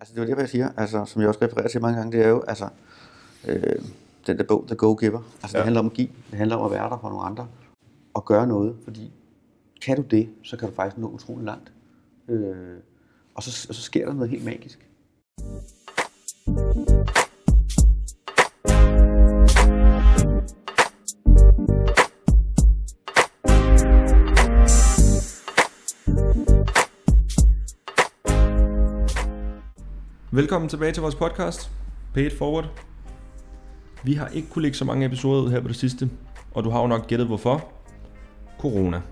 Altså det er jo det, jeg siger, altså, som jeg også refererer til mange gange, det er jo, altså, øh, den der bog, The Go-Giver. Altså ja. det handler om at give, det handler om at være der for nogle andre, og gøre noget, fordi kan du det, så kan du faktisk nå utrolig langt. Øh, og, så, og så sker der noget helt magisk. Velkommen tilbage til vores podcast, Pay It Forward. Vi har ikke kunne lægge så mange episoder ud her på det sidste, og du har jo nok gættet hvorfor. Corona.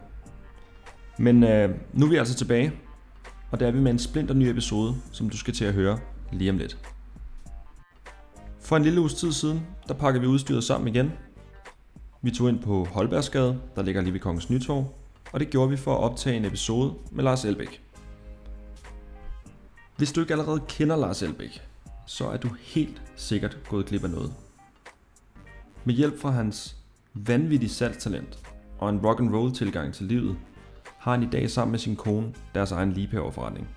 Men øh, nu er vi altså tilbage, og der er vi med en splinter ny episode, som du skal til at høre lige om lidt. For en lille uges tid siden, der pakkede vi udstyret sammen igen. Vi tog ind på Holbergsgade, der ligger lige ved Kongens Nytorv, og det gjorde vi for at optage en episode med Lars Elbæk. Hvis du ikke allerede kender Lars Elbæk, så er du helt sikkert gået glip af noget. Med hjælp fra hans vanvittige salgstalent og en rock and roll tilgang til livet, har han i dag sammen med sin kone deres egen liebhaverforretning.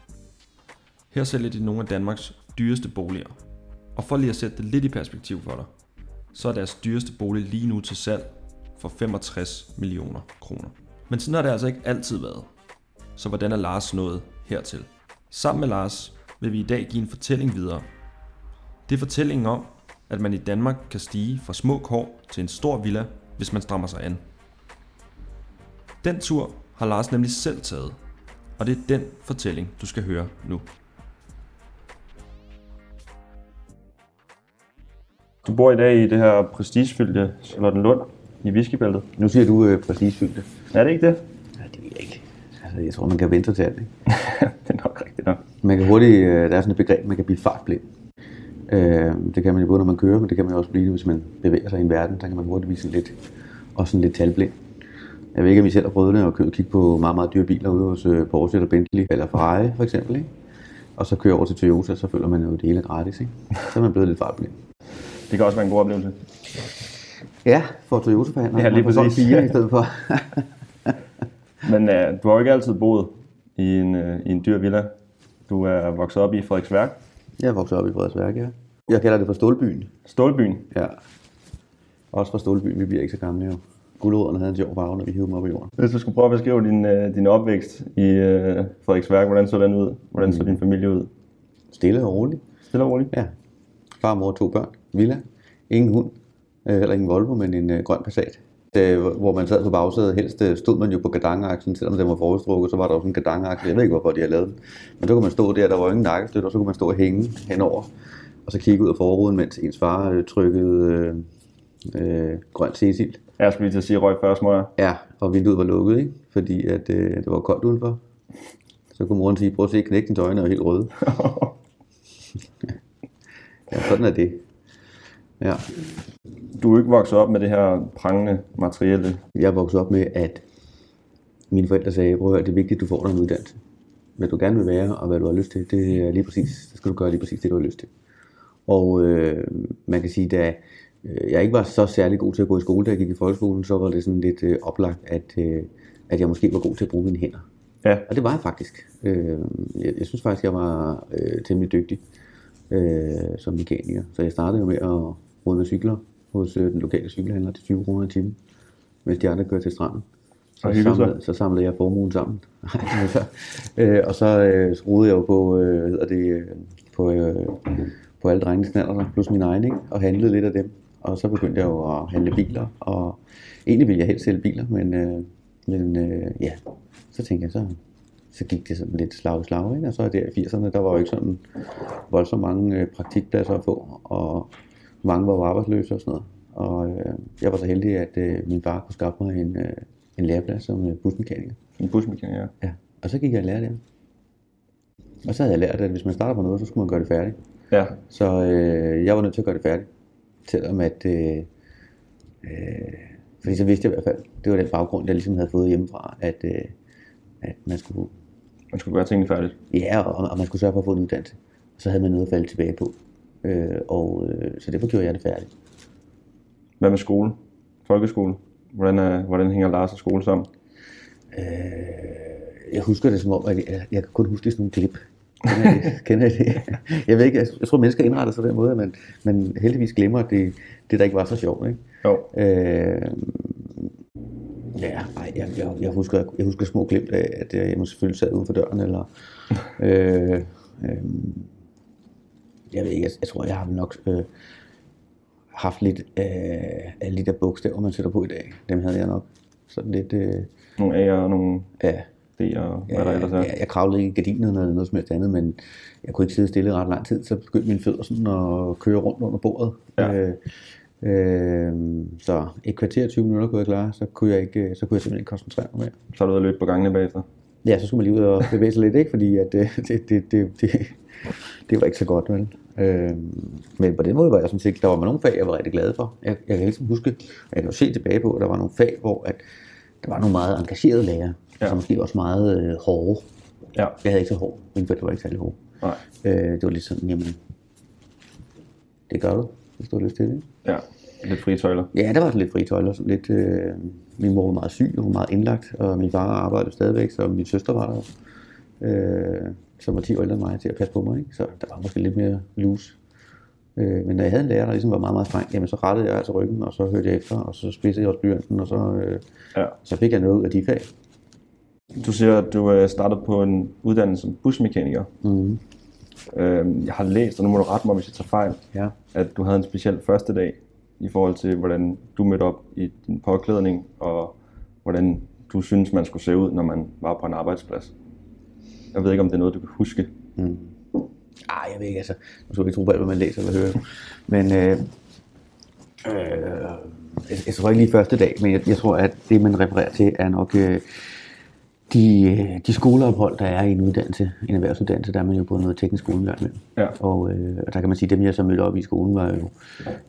Her sælger de nogle af Danmarks dyreste boliger. Og for lige at sætte det lidt i perspektiv for dig, så er deres dyreste bolig lige nu til salg for 65 millioner kroner. Men sådan har det altså ikke altid været. Så hvordan er Lars nået hertil? Sammen med Lars vil vi i dag give en fortælling videre. Det er fortællingen om, at man i Danmark kan stige fra små kår til en stor villa, hvis man strammer sig an. Den tur har Lars nemlig selv taget, og det er den fortælling, du skal høre nu. Du bor i dag i det her prestigefyldte Charlottenlund i Whiskybæltet. Nu siger du øh, prestigefyldte. Er det ikke det? Ja, det ved jeg ikke. Altså, jeg tror, man kan vente til alt. Ikke? Rigtigt nok. Man kan hurtigt, øh, der er sådan et begreb, man kan blive fartblind. Øh, det kan man jo både, når man kører, men det kan man jo også blive, hvis man bevæger sig i en verden, så kan man hurtigt blive sådan lidt, også sådan lidt talblind. Jeg ved ikke, om I selv har prøvet det at kigge på meget, meget dyre biler ude hos øh, Porsche eller Bentley eller Ferrari for eksempel. Ikke? Og så kører over til Toyota, så føler man jo, det hele gratis. Ikke? Så er man blevet lidt fartblind. Det kan også være en god oplevelse. Ja, for Toyota-forhandlere. Ja, lige præcis. fire i stedet for. Men uh, du har jo ikke altid boet i en, uh, i en dyr villa. Du er vokset op i Frederiksværk, Jeg er vokset op i Frederiksværk, ja. Jeg kalder det for Stålbyen. Stålbyen. Ja. Også fra Stålbyen, vi bliver ikke så gamle jo. Guldrødderne havde en sjov farve, når vi hivede dem op i jorden. Hvis du skulle prøve at beskrive din, uh, din opvækst i uh, Frederiksværk, hvordan så den ud? Hvordan så din familie ud? Stille og roligt. Stille og roligt? Ja. Far og mor to børn. Villa. Ingen hund. Øh, Heller ingen Volvo, men en øh, grøn Passat. Øh, hvor man sad på bagsædet, helst øh, stod man jo på gadangaksen, selvom den var forårstrukket, så var der sådan en gadangakse. Jeg ved ikke, hvorfor de har lavet den. Men så kunne man stå der, der var ingen nakkestøtte, og så kunne man stå og hænge henover, og så kigge ud af forruden, mens ens far øh, trykkede øh, øh, grønt Cecil. Jeg skulle lige til at sige røg først, må jeg. Ja, og vinduet var lukket, ikke? fordi at, øh, det var koldt udenfor. Så kunne moren sige, prøv at se, knægtens øjne er helt røde. Ja, sådan er det. Ja. Du er ikke vokset op med det her prangende materielle. Jeg voksede op med, at mine forældre sagde, prøv at høre, det er vigtigt, at du får dig en uddannelse. Hvad du gerne vil være, og hvad du har lyst til, det er lige præcis, så skal du gøre lige præcis det, du har lyst til. Og øh, man kan sige, da øh, jeg ikke var så særlig god til at gå i skole, da jeg gik i folkeskolen, så var det sådan lidt øh, oplagt, at, øh, at jeg måske var god til at bruge mine hænder. Ja. Og det var jeg faktisk. Øh, jeg, jeg synes faktisk, jeg var øh, temmelig dygtig øh, som mekaniker. Så jeg startede jo med at med cykler hos øh, den lokale cykelhandler til 20 kroner i timen, mens de andre kørte til stranden. Så sig. samlede, så samlede jeg formuen sammen. så, øh, og så øh, rodede jeg jo på, øh, hvad hedder det, øh, på, øh, på alle drengenes knaller, plus min egen, ikke? og handlede lidt af dem. Og så begyndte jeg jo at handle biler, og egentlig ville jeg helst sælge biler, men, øh, men øh, ja, så tænkte jeg, så, så gik det sådan lidt slag i slag, ikke? og så der i 80'erne, der var jo ikke sådan voldsomt mange øh, praktikpladser at få, og mange var jo arbejdsløse og sådan noget. Og øh, jeg var så heldig, at øh, min far kunne skaffe mig en, øh, en læreplads som øh, busmekaniker. En busmekaniker, ja. Og så gik jeg og lærte det. Og så havde jeg lært, at hvis man starter på noget, så skulle man gøre det færdigt. Ja, Så øh, jeg var nødt til at gøre det færdigt. Selvom at... Øh, øh, fordi så vidste jeg i hvert fald, det var den baggrund, jeg ligesom havde fået hjemmefra, at, øh, at man skulle... man skulle gøre tingene færdigt. Ja, og, og man skulle sørge for at få en uddannelse. Og så havde man noget at falde tilbage på. Øh, og øh, så derfor gjorde jeg det færdigt. Hvad med skole? Folkeskole? Hvordan, er, hvordan hænger Lars og skole sammen? Øh, jeg husker det som om, at jeg, jeg kan kun huske det sådan nogle klip. Kender I det? Kender I det? Jeg ved ikke, jeg, jeg tror, mennesker indretter sig på den måde, at man, man heldigvis glemmer, det, det der ikke var så sjovt. Ikke? Jo. Øh, ja, ej, jeg, jeg, jeg, husker, jeg husker små glimt af, at jeg, jeg måske selvfølgelig sad uden for døren, eller... Øh, øh, jeg ved ikke, jeg, jeg tror, jeg har nok øh, haft lidt af alle de der bogstaver, man sætter på i dag. Dem havde jeg nok sådan lidt... Øh, Nogle A'er og nogle ja, D'er og hvad der ellers er. jeg, jeg kravlede ikke i gardinerne eller noget som helst andet, men jeg kunne ikke sidde stille ret lang tid, så begyndte mine fødder sådan at køre rundt under bordet. Ja. Øh, øh, så et kvarter 20 minutter kunne jeg klare, så kunne jeg, ikke, så kunne jeg simpelthen ikke koncentrere mig mere. Så er du ude at løbe på gangene bagefter. Ja, så skulle man lige ud og bevæge sig lidt, ikke? fordi at, øh, det, det, det, det, det var ikke så godt, vel? Øh, men på den måde var jeg sådan set, der var nogle fag, jeg var rigtig glad for. Jeg, jeg kan ligesom huske, jeg kan jo se tilbage på, at der var nogle fag, hvor at der var nogle meget engagerede lærere, Ja. som måske også meget øh, hårde. Ja. Jeg havde ikke så hård, mine forældre var ikke særlig hårde. Nej. Øh, det var lidt sådan, jamen, det gør du, hvis du har lyst til det. Ja. Lidt frie tøjler. Ja, der var sådan lidt frie tøjler. Sådan lidt, øh, min mor var meget syg, og hun var meget indlagt, og min far arbejdede stadigvæk, så min søster var der, øh, som var 10 år ældre end mig, til at passe på mig. Ikke? Så der var måske lidt mere loose. Øh, men når jeg havde en lærer, der ligesom var meget, meget streng, jamen så rettede jeg altså ryggen, og så hørte jeg efter, og så spidsede jeg også blyanten, og så, øh, Ja. så fik jeg noget af de fag. Du siger, at du øh, startede på en uddannelse som busmekaniker. Mm. Øh, jeg har læst, og nu må du rette mig, hvis jeg tager fejl, Ja. at du havde en speciel første dag i forhold til, hvordan du mødte op i din påklædning, og hvordan du synes, man skulle se ud, når man var på en arbejdsplads. Jeg ved ikke, om det er noget, du kan huske. Ej, jeg ved ikke, altså, nu skal vi ikke tro på alt, hvad man læser eller hører. Men øh, øh, jeg, jeg tror ikke lige første dag, men jeg, jeg tror, at det, man refererer til, er nok øh, de, øh, de skoleophold, der er i en uddannelse, en erhvervsuddannelse, der er man jo på noget teknisk skole med. Ja. Og, øh, og der kan man sige, at dem, jeg så mødte op i skolen, var jo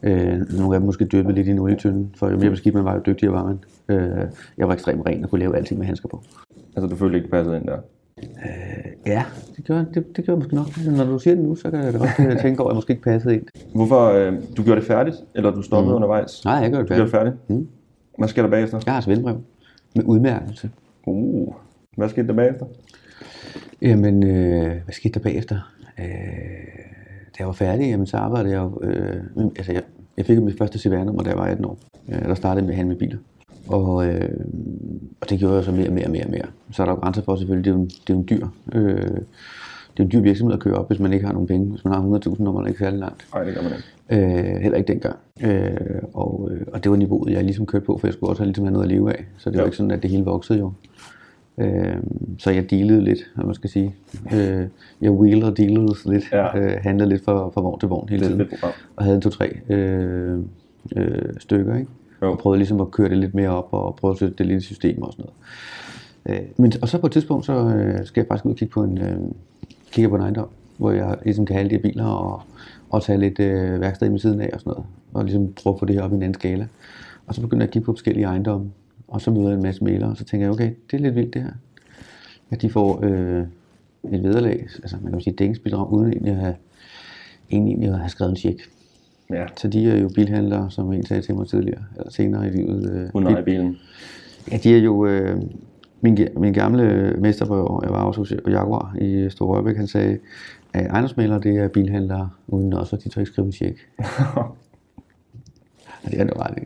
øh, nogle af dem måske døbet lidt i en olietønde, for jo mere beskidt man var, jo dygtigere var man. Øh, jeg var ekstremt ren og kunne lave alting med handsker på. Altså, du følte ikke, du passede ind der. Ja, det gjorde, det, det gjorde jeg måske nok. Når du siger det nu, så kan jeg da godt øh, tænke over, at jeg måske ikke passede ind. Hvorfor? Øh, du gjorde det færdigt, eller du stoppede mm. undervejs? Nej, jeg gjorde det Du gjorde færdigt. det færdigt? Mm. Hvad sker der bagefter? Jeg har svendbrev med udmærkelse. Uh. Hvad skete der bagefter? Jamen, øh, hvad skete der bagefter? Øh, da jeg var færdig, jamen, så arbejdede jeg jo... Øh, altså, jeg, jeg fik mit første CVR-nummer, da jeg var 18 år. Øh, der startede med at handle med biler. Og, øh, og det gjorde jeg så mere og mere og mere og mere. Så er der jo grænser for selvfølgelig, det er jo det er jo en dyr... Øh, det er en dyr virksomhed at køre op, hvis man ikke har nogen penge. Hvis man har 100.000, når man er ikke særlig langt. Nej, det gør man ikke. Øh, heller ikke dengang. Øh, og, øh, og det var niveauet, jeg ligesom kørte på, for jeg skulle også have, ligesom have noget at leve af. Så det var Ja. ikke sådan, at det hele voksede jo. Øh, så jeg dealede lidt, hvad man skal sige. Øh, jeg wheelede og dealede lidt. Ja. Øh, handlede lidt fra, fra vogn til vogn hele tiden. Og havde to-tre øh, øh, stykker, ikke? Jo. Og prøvede ligesom at køre det lidt mere op, og prøve at sætte det lidt i system og sådan noget. Øh, men, og så på et tidspunkt, så øh, skal jeg faktisk ud og kigge på en, øh, kigge på en ejendom, hvor jeg ligesom kan have alle de her biler og, og tage lidt øh, værksted ved siden af og sådan noget. Og ligesom prøve at få det her op i en anden skala. Og så begynder jeg at kigge på forskellige ejendomme. Og så møder jeg en masse mailere, og så tænker jeg, okay, det er lidt vildt det her. At de får øh, et vederlag, altså man kan sige dækningsbidrag, uden egentlig at have, egentlig at have skrevet en check. Ja, Så de er jo bilhandlere, som en sagde til mig tidligere, eller senere i livet. Øh, uden at eje bilen. Ja, de er jo... Øh, min, min gamle mester, hvor jeg var også hos Jaguar i Store Rørbæk, han sagde, at ejendomsmalere, det er bilhandlere, uden også, at de tør ikke skrive en check. Og det er det ret.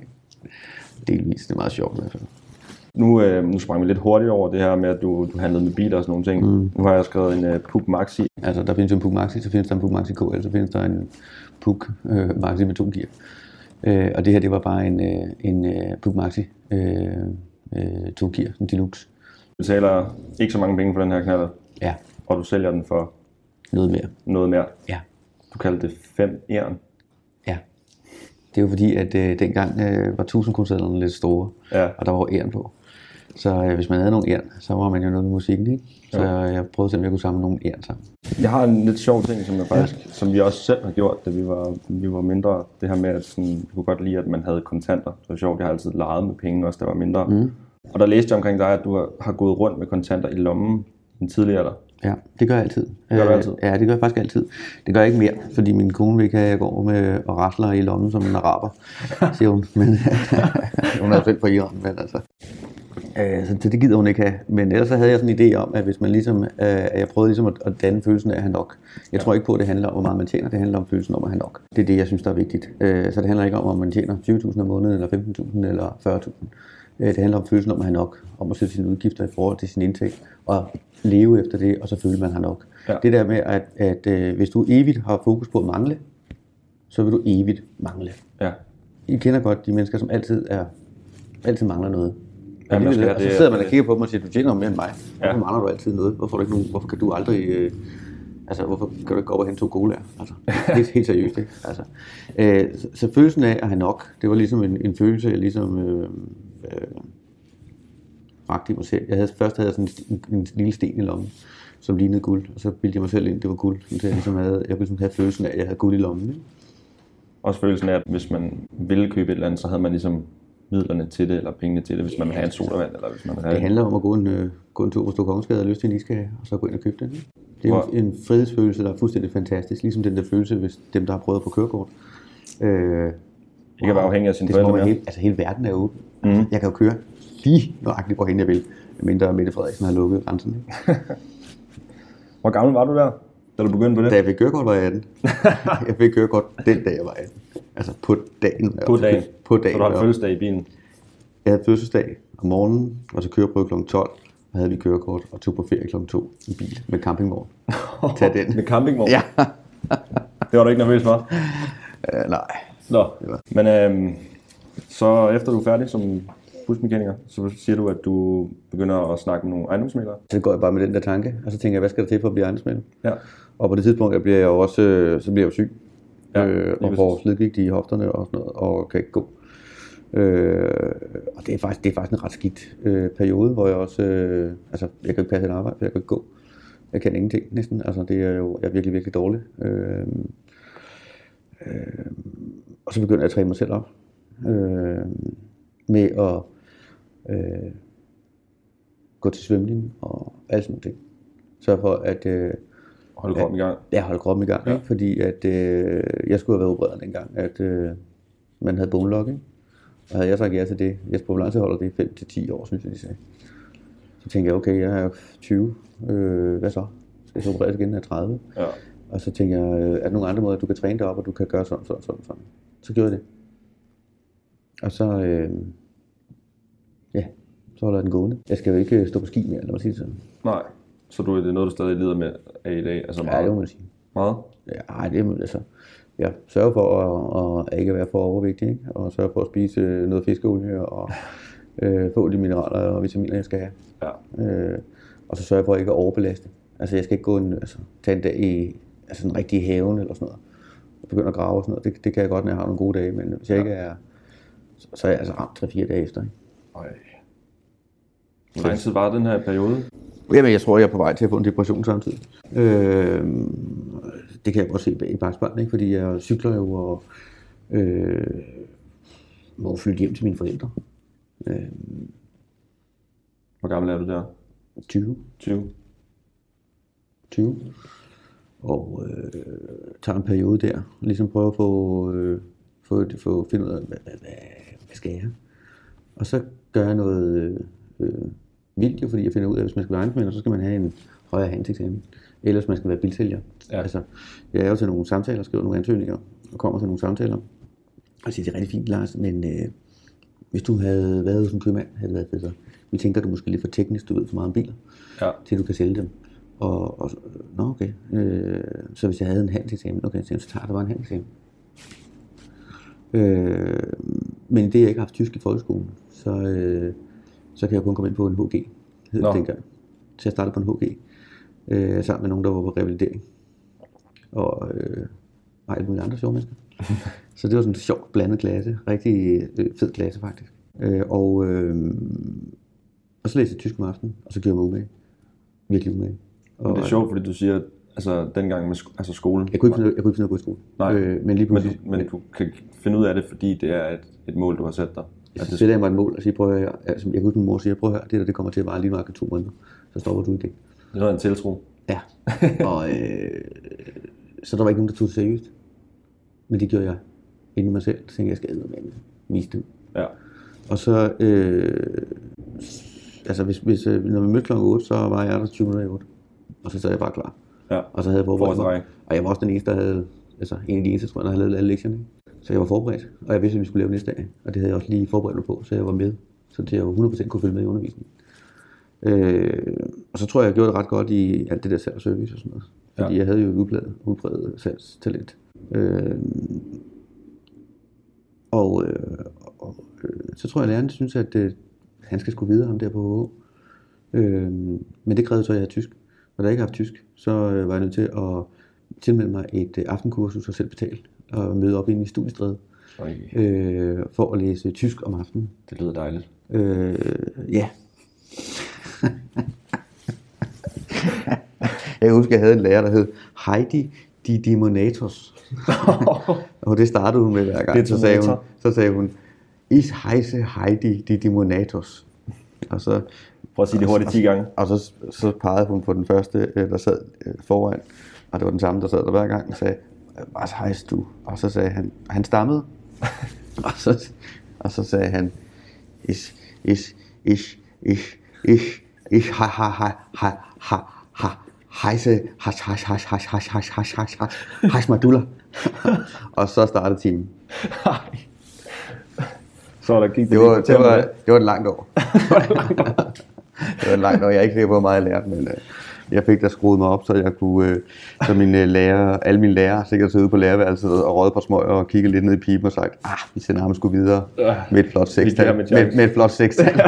Delvis, det er meget sjovt i hvert fald. Nu, øh, nu sprang vi lidt hurtigt over det her med, at du, du handlede med biler og sådan nogle ting. Mm. Nu har jeg skrevet en uh, Puch Maxi. Altså, der findes jo en Puk Maxi, så findes der en Puk Maxi KL, så findes der en Puk øh, Maxi med to gear. Øh, og det her, det var bare en, øh, en øh, Puk Maxi øh, øh, to gear, en deluxe. Du betaler ikke så mange penge for den her knaller, Ja, og du sælger den for noget mere. noget mere. Ja, Du kaldte det 5 æren. ja. Det er jo fordi, at øh, dengang øh, var 1000 koncerterne lidt store, Ja. og der var æren på. Så øh, hvis man havde nogen æren, så var man jo noget med musikken, ikke? Så jeg prøvede simpelthen, at jeg kunne samle nogle æren sammen. Jeg har en lidt sjov ting, som, jeg faktisk, ja. som vi også selv har gjort, da vi var, vi var mindre. Det her med, at sådan, jeg kunne godt lide, at man havde kontanter. Det var sjovt, jeg har altid leget med penge, også da jeg var mindre. Mm. Og der læste jeg omkring dig, at du har, gået rundt med kontanter i lommen en tidligere der. Ja, det gør jeg altid. gør du Øh, altid? Ja, det gør jeg faktisk altid. Det gør jeg ikke mere, fordi min kone vil ikke have, at jeg går med og rasler i lommen som en araber, siger hun. Men hun er selv fra Iran, men altså. Øh, så det, det gider hun ikke have. Men ellers så havde jeg sådan en idé om, at hvis man ligesom, øh, at jeg prøvede ligesom at, at danne følelsen af at have nok. Jeg tror ikke på, at det handler om, hvor meget man tjener. Det handler om følelsen om at have nok. Det er det, jeg synes, der er vigtigt. Øh, så det handler ikke om, om man tjener 20.000 om måneden, eller 15.000, eller 40.000. Øh, det handler om følelsen om at have nok. Om at sætte sine udgifter i forhold til sin indtægt. Og leve efter det, og så føle, man har nok. Ja. Det der med, at, at øh, hvis du evigt har fokus på at mangle, så vil du evigt mangle. Ja. I kender godt de mennesker, som altid er altid mangler noget. Ja, man skal og så sidder man og kigger på dem og siger, du tjener mere end mig. Hvorfor Ja. mangler du altid noget? Hvorfor, du ikke nogen, hvorfor kan du aldrig... Øh, altså, hvorfor kan du ikke gå op og hente to colaer? Altså, helt, helt seriøst, ikke? Altså, øh, så, følelsen af at have nok, det var ligesom en, en følelse, jeg ligesom... Øh, øh, bragte i mig selv. Jeg havde, først havde jeg sådan en, en, en lille sten i lommen, som lignede guld, og så bildte jeg mig selv ind, det var guld. Så jeg ligesom havde, jeg kunne ligesom have følelsen af, at jeg havde guld i lommen. Ikke? Også følelsen af, at hvis man ville købe et eller andet, så havde man ligesom midlerne til det, eller pengene til det, hvis man vil have en sodavand, eller hvis man vil have... Det handler om at gå en, øh, gå en tur på Storkongensgade og lyst til en iskage, og så gå ind og købe den. Det er en, en frihedsfølelse, der er fuldstændig fantastisk. Ligesom den der følelse, hvis dem, der har prøvet på kørekort. Øh, Ikke at være afhængig af sine det forældre at mere. hele, altså hele verden er åben. Mm. Jeg kan jo køre lige nøjagtigt, hvorhen jeg vil. Mindre Mette Frederiksen har lukket grænsen. Hvor gammel var du der, da du begyndte på det? Da jeg fik kørekort, var jeg 18. jeg fik kørekort den dag, jeg var 18. Altså på dagen. På dagen? På dagen. Så du holdt fødselsdag i bilen? Jeg havde fødselsdag om morgenen, og så køreprøve kl. 12, og havde vi kørekort og tog på ferie kl. 2 i bil med campingvogn. Tag den. Med campingvogn? Ja. Det var du ikke nervøs for? Uh, nej. Nå, men øhm, så efter du er færdig som busmekaniker, så siger du, at du begynder at snakke med nogle ejendomsmælere. Så går jeg bare med den der tanke, og så tænker jeg, hvad skal der til for at blive ejendomsmælder? Ja. Og på det tidspunkt jeg bliver jeg jo også, øh, så bliver jeg jo syg. Ja, øh, og får slidgigt i hofterne og sådan noget, og kan ikke gå. Øh, og det er, faktisk, det er faktisk en ret skidt øh, periode, hvor jeg også, øh, altså jeg kan ikke passe et arbejde, for jeg kan ikke gå. Jeg kan ingenting næsten, altså det er jo, jeg er virkelig, virkelig dårlig. Øh, øh, og så begynder jeg at træne mig selv op øh, med at øh, gå til svømning og alle sådan ting. Sørge for, at øh, Hold kroppen i gang. jeg holdt kroppen i gang, Ja. ja. ikke? fordi at, øh, jeg skulle have været opereret dengang, at øh, man havde bone lock, ikke? Og havde jeg sagt ja til det, Jesper, hvor lang tid holder det? 5-10 år, synes jeg, de sagde. Så tænkte jeg, okay, jeg er 20, øh, hvad så? Skal jeg så opereres igen, når jeg er 30? Ja. Og så tænkte jeg, øh, er der nogle andre måder, du kan træne dig op, og du kan gøre sådan, sådan, sådan, sådan. Så gjorde jeg det. Og så, øh, ja, så holder jeg den gående. Jeg skal jo ikke stå på ski mere, lad mig sige det sådan. Nej. Så du, det er noget, du stadig lider med af i dag? Altså Ja, meget? det må man sige. meget? Ja, det er altså, jeg sørger for at, at ikke være for overvægtig, ikke? og sørger for at spise øh, noget fiskeolie og øh, få de mineraler og vitaminer, jeg skal have. Ja. Øh, og så sørger jeg for ikke at overbelaste. Altså, jeg skal ikke gå en, altså, tage en dag i altså, en rigtig haven eller sådan noget, og begynde at grave og sådan noget. Det, det kan jeg godt, når jeg har nogle gode dage, men hvis jeg ikke er, så, så er jeg altså ramt 3-4 dage efter. Ikke? Ej. Hvor lang tid var den her periode? Jamen, jeg tror, jeg er på vej til at få en depression samtidig. Øh, det kan jeg godt se i bagspejlet, ikke? fordi jeg cykler jo og øh, må flytte hjem til mine forældre. Øh, Hvor gammel er du der? 20. 20? 20. Og øh, tager en periode der, ligesom prøver at få, øh, få, få finde ud af, hvad, hvad, hvad, skal jeg? Og så gør jeg noget øh, vildt jo, fordi jeg finder ud af, at hvis man skal være ejendomsmælder, så skal man have en højere handelseksamen. Eller hvis man skal være bilsælger. Ja. Altså, jeg er jo til nogle samtaler, skriver nogle ansøgninger, og kommer til nogle samtaler. Og siger, det er rigtig fint, Lars, men øh, hvis du havde været hos en købmand, havde det været federe. Vi tænker, du måske lidt for teknisk, du ved for meget om biler Ja. til du kan sælge dem. Og, og nå okay, øh, så hvis jeg havde en handelseksamen, okay, så tager der bare en handelseksamen. Øh, men det jeg ikke har haft tysk i folkeskolen, så, øh, så kan jeg kun komme ind på en HG, hed det dengang. Så jeg startede på en HG, øh, sammen med nogen, der var på revalidering. Og, øh, og alle mulige andre sjove mennesker. så det var sådan en sjovt blandet klasse, rigtig øh, fed klasse faktisk. Øh, og, øh, og så læste jeg tysk om aftenen, og så gjorde jeg mig umage. Virkelig umage. Og det er sjovt, fordi du siger, altså dengang med sk- altså skolen. Jeg kunne ikke finde, jeg kunne ikke finde ud af at gå i skole. Nej, øh, men lige men, pludselig, du, men du kan finde ud af det, fordi det er et, et mål, du har sat dig. Så det, sætter jeg mig et mål og siger, prøv at høre, altså, jeg kan huske min mor siger, prøv at høre, det der det kommer til at vare lige nok to måneder, så stopper du igen. det af en tiltro. Ja, og øh, så der var ikke nogen, der tog det seriøst. Men det gjorde jeg inde i mig selv. Så tænkte jeg, jeg skal med vise dem. Ja. Og så, øh, altså hvis, hvis, øh, når vi mødte kl. 8, så var jeg der 20 minutter i 8. Og så sad jeg bare klar. Ja. Og så havde jeg række. Og jeg var også den eneste, der havde, altså en af de eneste, tror jeg, der havde lavet alle lektierne. Så jeg var forberedt, og jeg vidste, at vi skulle lave næste dag. Og det havde jeg også lige forberedt mig på, så jeg var med. Så jeg var 100% kunne følge med i undervisningen. Øh, og så tror jeg, jeg gjorde det ret godt i alt det der salg og service og sådan noget. Fordi Ja. jeg havde jo et udbredt, udbredt salgstalent. Øh, og, øh, og øh, så tror jeg, at læreren synes, at øh, han skal skulle videre ham der på HH. Øh, men det krævede så, at jeg havde tysk. Og da jeg ikke har haft tysk, så øh, var jeg nødt til at tilmelde mig et øh, aftenkursus og selv betale og møde op inde i studiestræde Oj, øh, for at læse tysk om aftenen. det lyder dejligt. Øh, ja. jeg kan huske, at jeg havde en lærer, der hed Heidi Didimonatos. og det startede hun med hver gang. Så sagde hun, så sagde hun, Is heise Heidi Didimonatos. Og så, Prøv at sige det hurtigt 10 gange. og så, så pegede hun på den første, øh, der sad øh, foran. Og det var den samme, der sad der hver gang og sagde, hvad hejs du? Og så sagde han, han stammede. og, så, og så sagde han, is, is, is, is, is, is, ha, ha, ha, ha, ha, ha, hejse, hash, hash, hash, hash, hash, hash, hash, hash, hash, hash, madulla. og så startede timen. Så der gik Det var, lige det var, det var et langt år. det var et langt år. Jeg er ikke sikker på, hvor meget jeg lærte, men øh, jeg fik da skruet mig op, så jeg kunne, øh, så mine lærer, alle mine lærere sikkert sidde på lærerværelset og røde på smøger og kigge lidt ned i pipen og sagt, ah, vi sender ham sgu videre med et flot sekstal. en chance. Med, med et flot sekstal.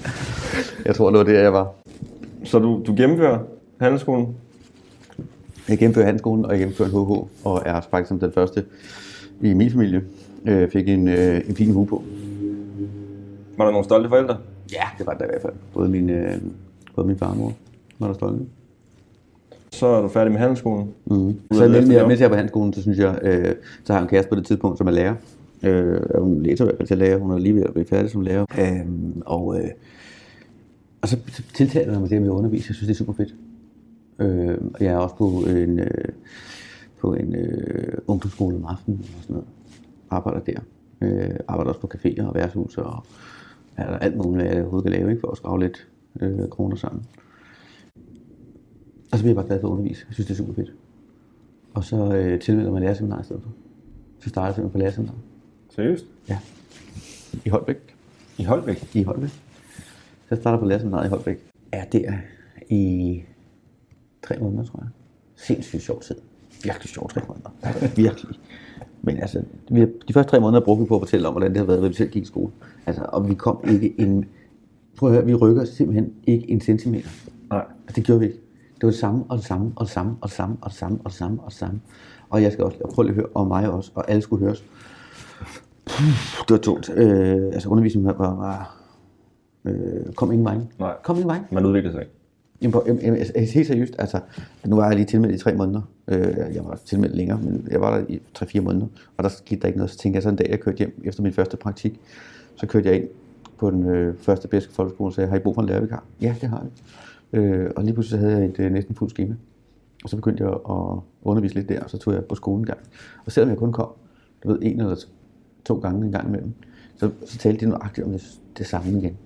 jeg tror, det var der, jeg var. Så du, du gennemfører handelsskolen? Jeg gennemførte handelsskolen, og jeg gennemførte HH, og er faktisk som den første i min familie, øh, fik en, øh, en fin hue på. Var der nogle stolte forældre? Ja, det var det i hvert fald. Både min, øh, både min far og mor var der stolte. Så er du færdig med handelsskolen. Mm. Så mens jeg, mens jeg er på handelsskolen, så synes jeg, øh, så har jeg en kæreste på det tidspunkt, som er lærer. Øh, hun læser i hvert fald til lærer. Hun er lige ved at blive færdig som lærer. Øh, og, øh, og så, så tiltaler jeg mig det med at undervise. Jeg synes, det er super fedt. Øh, og jeg er også på en, øh, på en øh, ungdomsskole om aftenen og sådan noget. Arbejder der. Øh, arbejder også på caféer og værtshus og er der alt muligt, jeg overhovedet kan lave, ikke, for at skrave lidt øh, kroner sammen. Og så bliver jeg bare glad for at undervise. Jeg synes, det er super fedt. Og så øh, tilmelder man lærerseminar i stedet for. Så starter jeg simpelthen på lærerseminar. Seriøst? Ja. I Holbæk. I Holbæk? I Holbæk. Så jeg starter på lærerseminar i Holbæk. Er der i tre måneder, tror jeg. Sindssygt sjov tid. Virkelig sjov tre måneder. Altså, virkelig. Men altså, vi har, de første tre måneder brugte vi på at fortælle om, hvordan det har været, da vi selv gik i skole. Altså, og vi kom ikke en... Prøv at høre, vi rykker simpelthen ikke en centimeter. Nej. Altså, det gjorde vi ikke. Det var det samme, og det samme, og det samme, og det samme, og det samme, og det samme, og det samme. Og jeg skal også og prøv lige at høre, og mig også, og alle skulle høres. Puh, Det var tungt. Øh, altså, undervisningen var, var, øh, kom ingen vej. Nej. Kom ingen vej. Man udvikler sig ikke. Jamen, på- jamen, altså, helt seriøst, altså, nu var jeg lige tilmeldt i tre måneder. Øh, jeg var tilmeldt længere, men jeg var der i 3-4 måneder, og der skete der ikke noget. Så tænkte jeg så en dag, jeg kørte hjem efter min første praktik, så kørte jeg ind på den øh, første bedste folkeskole og sagde, har I brug for en lærervikar? Ja, det har jeg. Øh, og lige pludselig havde jeg et øh, næsten fuldt schema. Og så begyndte jeg at undervise lidt der, og så tog jeg på skolen en gang. Og selvom jeg kun kom, du ved, en eller to gange en gang imellem, så, så talte de nøjagtigt om det, det samme igen.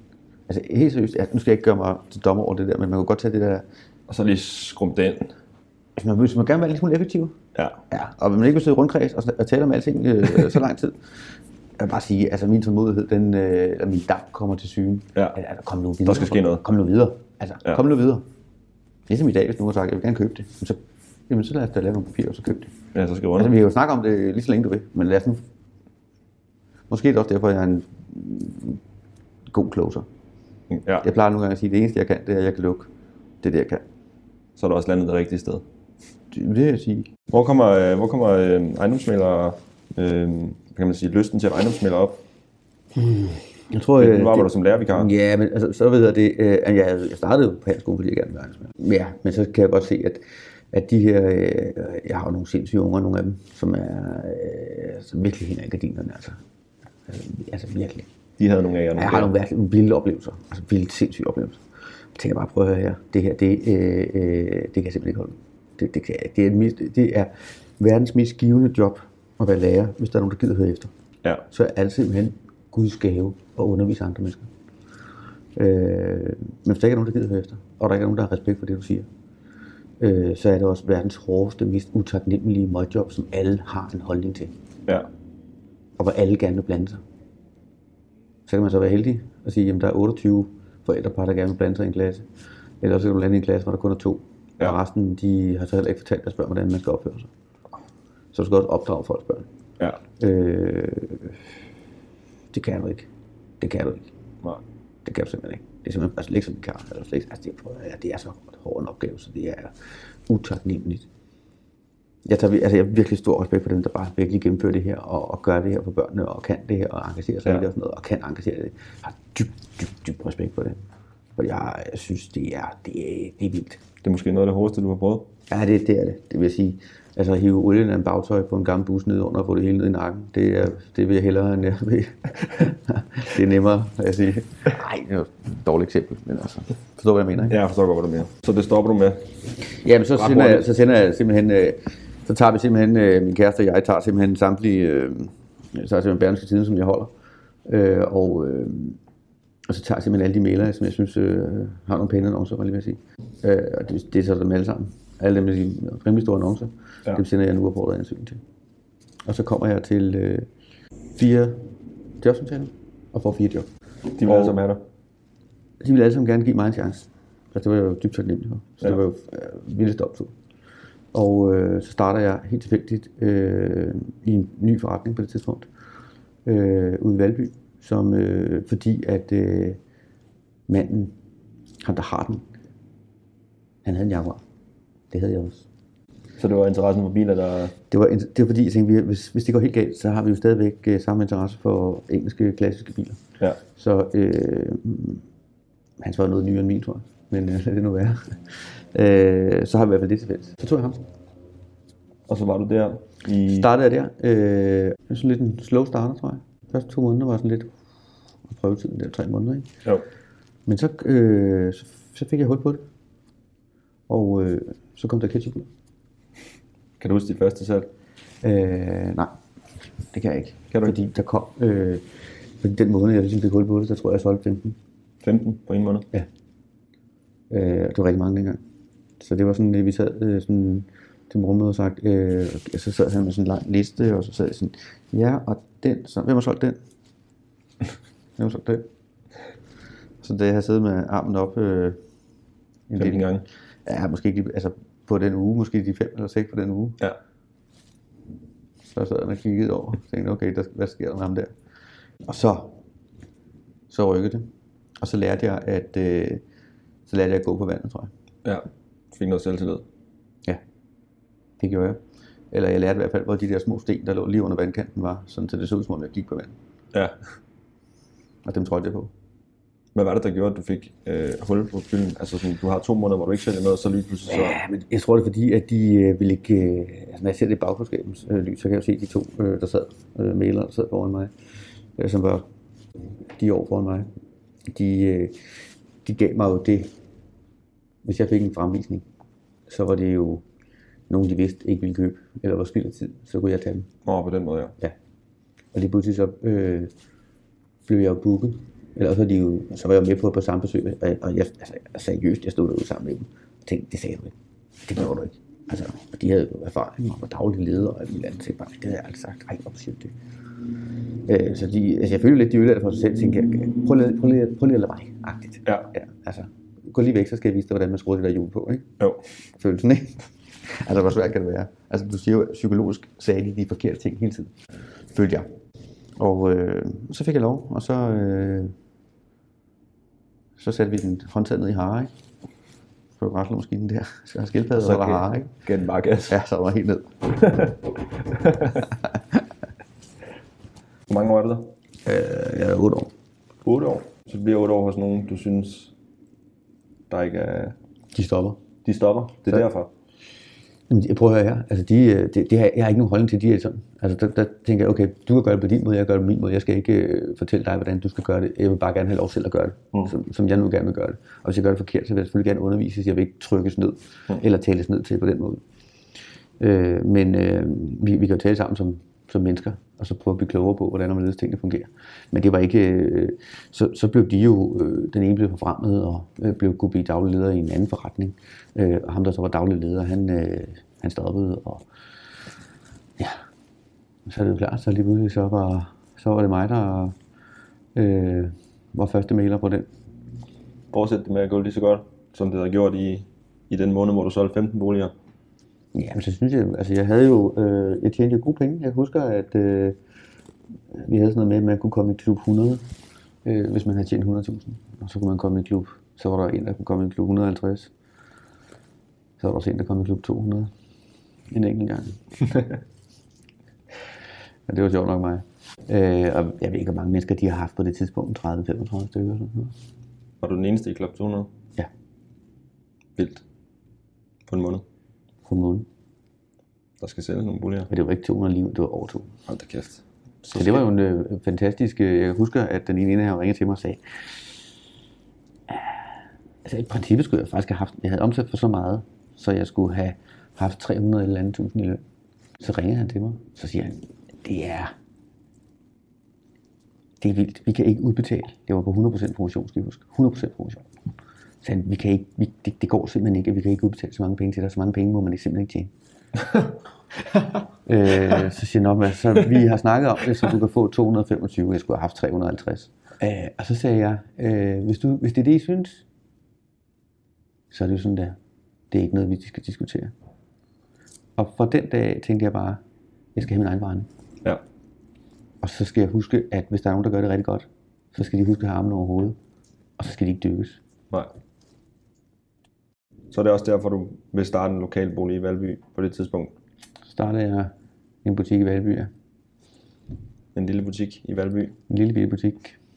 Altså helt seriøst, ja, nu skal jeg ikke gøre mig til dommer over det der, men man kan godt tage det der, Og så lige skrum ind. hvis man, hvis man gerne vil være lidt smule effektiv, Ja. ja, og man ikke vil sidde rundkreds og, og tale om alting øh, så lang tid, jeg vil bare sige, altså min tålmodighed, den, øh, eller min damp kommer til syne. Ja. Altså, kom nu videre. Der skal ske noget. Kom nu videre. Altså, Ja. kom nu videre. Ligesom i dag, hvis nogen har sagt, jeg vil gerne købe det. Men så, jamen, så lad os da lave nogle papirer, og så købe det. Ja, så skal Altså, rundt. vi kan jo snakke om det lige så længe du vil, men lad os nu... Måske er det også derfor, jeg er en god closer. Ja, Jeg plejer nogle gange at sige, at det eneste, jeg kan, det er, at jeg kan lukke. Det er det, jeg kan. så er du også landet det rigtige sted. Det det vil jeg sige. Hvor kommer, øh, hvor kommer øh, ejendomsmælere, øh, kan man sige, lysten til at ejendomsmælere op? Jeg tror, Nu øh, arbejder det- du som lærervikar. Ja, men altså, så ved jeg det, øh, jeg, jeg startede jo på handelsskolen, fordi jeg gerne ville handelsmand. Ja, men så kan jeg godt se, at, at de her, øh, jeg har jo nogle sindssyge unger, nogle af dem, som er øh, som virkelig hænger i gardinerne, altså. Altså, altså virkelig. De havde nogle af jer. Ja, jeg har nogle virkelig nogle vilde oplevelser, altså vildt sindssyge oplevelser. Jeg tænker bare, prøv at høre her, det her, det, øh, øh, det kan jeg simpelthen ikke holde. Det, det, kan, det, er, det er verdens mest givende job at være lærer, hvis der er nogen, der gider høre efter Ja. så er det simpelthen Guds gave at undervise andre mennesker. Øh, men hvis der ikke er nogen, der gider høre efter, og der ikke er nogen, der har respekt for det, du siger, øh, så er det også verdens hårdeste, mest utaknemmelige møgjob, som alle har en holdning til. Ja. Og hvor alle gerne vil blande sig. Så kan man så være heldig og sige, at der er 28 forældrepar, der gerne vil blande sig i en klasse. Eller så kan du lande i en klasse, hvor der kun er to. Ja. Og resten, de har så heller ikke fortalt deres børn, hvordan man skal opføre sig. Så du skal også opdrage folks børn. Ja. Øh, det kan du ikke. Det kan du ikke. Nej. Det kan du simpelthen ikke. Det er simpelthen altså, ikke som en kar. Altså, slet altså, det, er, det er så hård en opgave, så det er utaknemmeligt. Jeg, tager, altså, jeg har virkelig stor respekt for dem, der bare virkelig gennemfører det her, og, og gør det her for børnene, og kan det her, og engagerer sig Ja. i det og sådan noget, og kan engagere det. Jeg har dybt, dybt, dybt respekt for det. For jeg, jeg synes, det er, det, er, det er vildt. Det er måske noget af det hårdeste, du har prøvet. Ja, det, det er det. Det vil jeg sige. Altså at hive olien af en bagtøj på en gammel bus ned under og få det hele ned i nakken, det, er, det vil jeg hellere, end jeg vil. det er nemmere, vil jeg sige. Nej, det er jo et dårligt eksempel, men altså, forstår hvad jeg mener, ikke? Ja, jeg forstår godt, hvad du mener. Så det stopper du med. Jamen, så Ret sender, jeg, så sender jeg simpelthen, øh, så tager vi simpelthen, øh, min kæreste og jeg tager simpelthen samtlige, øh, så er simpelthen Berlingske Tiden, som jeg holder, øh, og, øh, og så tager jeg simpelthen alle de mailer, som jeg synes øh, har nogle pæne annoncer, var lige ved at sige. Øh, og det, det er så dem alle sammen. Alle dem med de rimelig store annoncer, Ja. dem sender jeg nu og en ansøgning til. Og så kommer jeg til øh, fire jobsamtaler og får fire job. De vil alle sammen have dig. De ville alle sammen gerne give mig en chance. Altså, det var jeg jo dybt taknemmelig for. Så ja. det var jo øh, vildest optur. Og øh, så starter jeg helt tilfældigt øh, i en ny forretning på det tidspunkt, øh, ude i Valby, som, øh, fordi at øh, manden, ham der har den, han havde en Jaguar. Det havde jeg også. Så det var interessen for biler, der... Det var, det var fordi, jeg tænkte, vi- hvis, hvis det går helt galt, så har vi jo stadigvæk øh, samme interesse for engelske klassiske biler. Ja. Så øh, hans var noget nyere end min, tror jeg. Men øh, lad det nu være. øh, så har vi i hvert fald det til fælles. Så tog jeg ham. Og så var du der i... Startede jeg der. Øh, det var sådan lidt en slow starter, tror jeg. Første to måneder var sådan lidt prøvetiden, der tre måneder, ikke? Jo. Men så, øh, så, så fik jeg hul på det. Og øh, så kom der ketchup ud. Kan du huske dit første salg? Øh, nej, det kan jeg ikke. Kan du? Fordi der kom, øh, fordi den måned, jeg ligesom fik hul på det, der tror jeg, jeg solgte 15. 15 på en måned? Ja. Øh, det var rigtig mange dengang. Så det var sådan, at vi sad øh, sådan, til morgenmøde og sagt, øh, og så sad han med sådan en lang liste, og så sad jeg sådan, ja, og den, så, hvem har solgt den? Hvem har solgt den? Så da jeg havde siddet med armen op, øh, en 15 gange? ja, måske ikke altså på den uge, måske de fem eller seks på den uge, Ja. så sad han og kiggede over, og tænkte, okay, der, hvad sker der med ham der? Og så, så rykkede det. Og så lærte jeg, at, øh, så lærte jeg at gå på vandet, tror jeg. Ja. Fik noget selvtillid. Det gjorde jeg. Eller jeg lærte i hvert fald, hvor de der små sten, der lå lige under vandkanten var, sådan så det så ud som om, jeg gik på vand. Ja. Og dem trådte jeg på. Hvad var det, der gjorde, at du fik øh, hul på fylden? Altså sådan, du har to måneder, hvor du ikke sælger noget, så lige pludselig så... Ja, men jeg tror det er fordi, at de øh, ville ikke... Øh, altså når jeg ser det i bagklodskabens øh, lys, så kan jeg jo se de to, øh, der sad, øh, mailere, der sad foran mig, øh, som var de år foran mig. De, øh, de gav mig jo det, hvis jeg fik en fremvisning, så var det jo nogen, de vidste ikke ville købe, eller var spild af tid, så kunne jeg tage dem. Åh, på den måde, ja. Ja. Og lige pludselig så øh, blev jeg jo booket. Eller så, de jo, så var jeg med på på samme besøg, og, og jeg, altså, seriøst, jeg stod derude sammen med dem. Jeg tænkte, det sagde du ikke. Det gjorde du ikke. Altså, og de havde jo erfaring og var daglige ledere og alt muligt andet. Jeg bare, det havde jeg aldrig sagt. Ej, siger du det? Øh, så de, altså, jeg følte lidt, de ødelagde for sig selv. Tænkte, jeg, prøv lige, prøv lige, prøv lige at lade mig. Agtigt. Ja. ja. altså, gå lige væk, så skal jeg vise dig, hvordan man skruer det der hjul på. Ikke? Jo. følelsen, ikke? Altså, hvor svært kan det være? Altså, du siger jo, psykologisk sagde de de forkerte ting hele tiden. Følte jeg. Og øh, så fik jeg lov, og så, øh, så satte vi den håndtaget ned i hare, ikke? På græslåmaskinen der. Så har skildpadder, og der var hare, ikke? gav den bare gas. Ja, så var helt ned. Hvor mange år er du der? Øh, jeg er 8 år. 8 år. Så bliver 8 år hos nogen, du synes, der ikke er... De stopper. De stopper. Det er Så- derfor. Jamen, jeg prøver at høre her. Altså, de, øh, det, det har, jeg har ikke nogen holdning til, de er sådan. Altså, der, der, tænker jeg, okay, du kan gøre det på din måde, jeg gør det på min måde. Jeg skal ikke øh, fortælle dig, hvordan du skal gøre det. Jeg vil bare gerne have lov selv at gøre det, mm. som, som jeg nu gerne vil gøre det. Og hvis jeg gør det forkert, så vil jeg selvfølgelig gerne undervises. Jeg vil ikke trykkes ned, mm. eller tales ned til på den måde. Øh, men øh, vi, vi kan jo tale sammen som, som mennesker, og så prøve at blive klogere på, hvordan og hvorledes tingene fungerer. Men det var ikke, øh, så, så blev de jo, øh, den ene blev forfremmet og øh, blev kunne blive daglig leder i en anden forretning. Øh, og ham, der så var daglig leder, han, øh, han stoppede, og ja, så er det jo klart, så lige pludselig så var, så var det mig, der øh, var første mailer på den. Fortsæt det med at gå lige så godt, som det havde gjort i, i den måned, hvor du solgte 15 boliger. Ja, men så synes jeg, altså jeg havde jo, øh, jeg tjente jo gode penge. Jeg husker, at øh, vi havde sådan noget med, at man kunne komme i klub 100, øh, hvis man havde tjent 100.000. Og så kunne man komme i klub, så var der en, der kunne komme i klub 150. Så var der også en, der kom i klub 200. En enkelt gang. Men det var sjovt nok mig. Øh, og jeg ved ikke, hvor mange mennesker de har haft på det tidspunkt. 30-35 stykker. Sådan noget. Var du den eneste i klub 200? Ja, Vildt. På en måned. Måned. Der skal sælges nogle boliger. Men det var ikke 200 liv, det var over 2. Hold da kæft. Så det var jo en øh, fantastisk... Øh, jeg husker, at den ene her ringede til mig og sagde, "Ah, altså i princippet skulle jeg faktisk have haft... Jeg havde omsat for så meget, så jeg skulle have haft 300 eller andet tusind i løn. Så ringede han til mig, så siger han, det er... Det er vildt. Vi kan ikke udbetale. Det var på 100% promotion, skal I huske. 100% promotion. Han, vi kan ikke, vi, det, det, går simpelthen ikke, vi kan ikke udbetale så mange penge til dig. Så mange penge må man ikke simpelthen ikke tjene. øh, så siger han, "Nå, men så vi har snakket om det, så du kan få 225, jeg skulle have haft 350. Øh, og så sagde jeg, øh, hvis, du, hvis det er det, I synes, så er det jo sådan der. Det er ikke noget, vi skal diskutere. Og fra den dag tænkte jeg bare, jeg skal have min egen forretning. Ja. Og så skal jeg huske, at hvis der er nogen, der gør det rigtig godt, så skal de huske at have armen over hovedet. Og så skal de ikke dykkes. Nej. Så er det også derfor, du vil starte en lokal bolig i Valby på det tidspunkt. Så startede jeg en butik i Valby, ja. En lille butik i Valby, En lille bitte butik.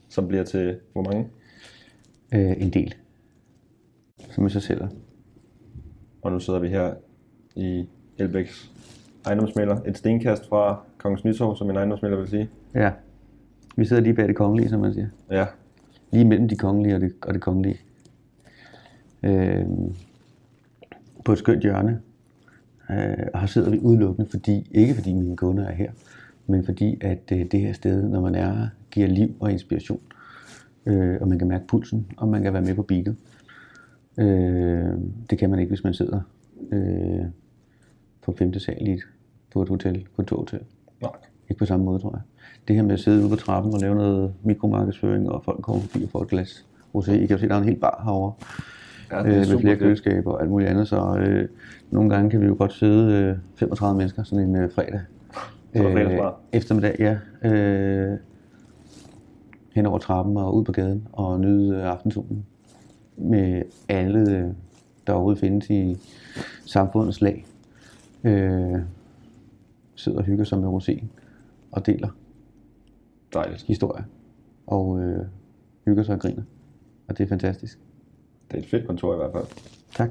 som bliver til hvor mange? Øh, en del. Som jeg så sælger. Og nu sidder vi her i Elbæks ejendomsmælder. Et stenkast fra Kongens Nytorv, som en ejendomsmælder vil sige. Ja. Vi sidder lige bag det kongelige, som man siger. Ja, Lige mellem de kongelige og det, og det kongelige. Øh, på et skønt hjørne. Øh, og her sidder vi udelukkende, fordi, ikke fordi mine kunder er her, men fordi at øh, det her sted, når man er her, giver liv og inspiration. Øh, og man kan mærke pulsen, og man kan være med på beatet. Øh, det kan man ikke, hvis man sidder øh, på femte sal i et, på et hotel, på et toghotel. nej. Ikke på samme måde, tror jeg. Det her med at sidde ude på trappen og lave noget mikromarkedsføring, og folk kommer forbi og får et glas rosé. I kan jo se, der er en hel bar herovre, Ja, øh, med flere køleskaber og alt muligt andet. Så øh, nogle gange kan vi jo godt sidde øh, 35 mennesker sådan en øh, fredag. Fredagsbar. eftermiddag, ja. Øh, hen over trappen og ud på gaden og nyde øh, aftensolen med alle, øh, der overhovedet findes i samfundets lag. Øh, sidder og hygger sig med rosé og deler Dejligt. historier og øh, hygger sig og griner. Og det er fantastisk. Det er et fedt kontor i hvert fald. Tak.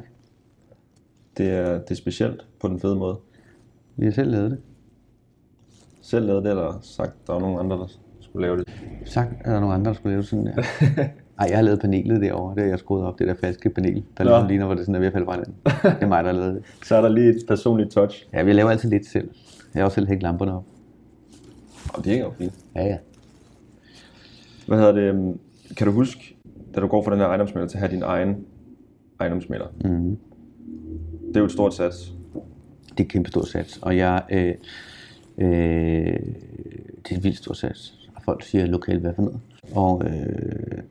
Det er, det er specielt på den fede måde. Vi har selv lavet det. Selv lavet det, eller sagt, der var nogen andre, der skulle lave det. Sagt, er der nogle andre, der skulle lave det sådan der. Ej, jeg har lavet panelet derovre. Det har jeg skruet op, det der falske panel. Der ligesom ligner, hvor det sådan er ved at falde fra hinanden. Det er mig, der har lavet det. Så er der lige et personligt touch. Ja, vi laver altid lidt selv. Jeg har også selv hængt lamperne op. Og det hænger jo fint. Ja, ja. Hvad hedder det? øhm, Kan du huske, da du går fra den her ejendomsmælder til at have din egen ejendomsmælder? Mm. Det er jo et stort sats. Det er et kæmpe stort sats. Og jeg, øh, øh, det er et vildt stort sats. Og folk siger lokalt, hvad for noget. Og øh,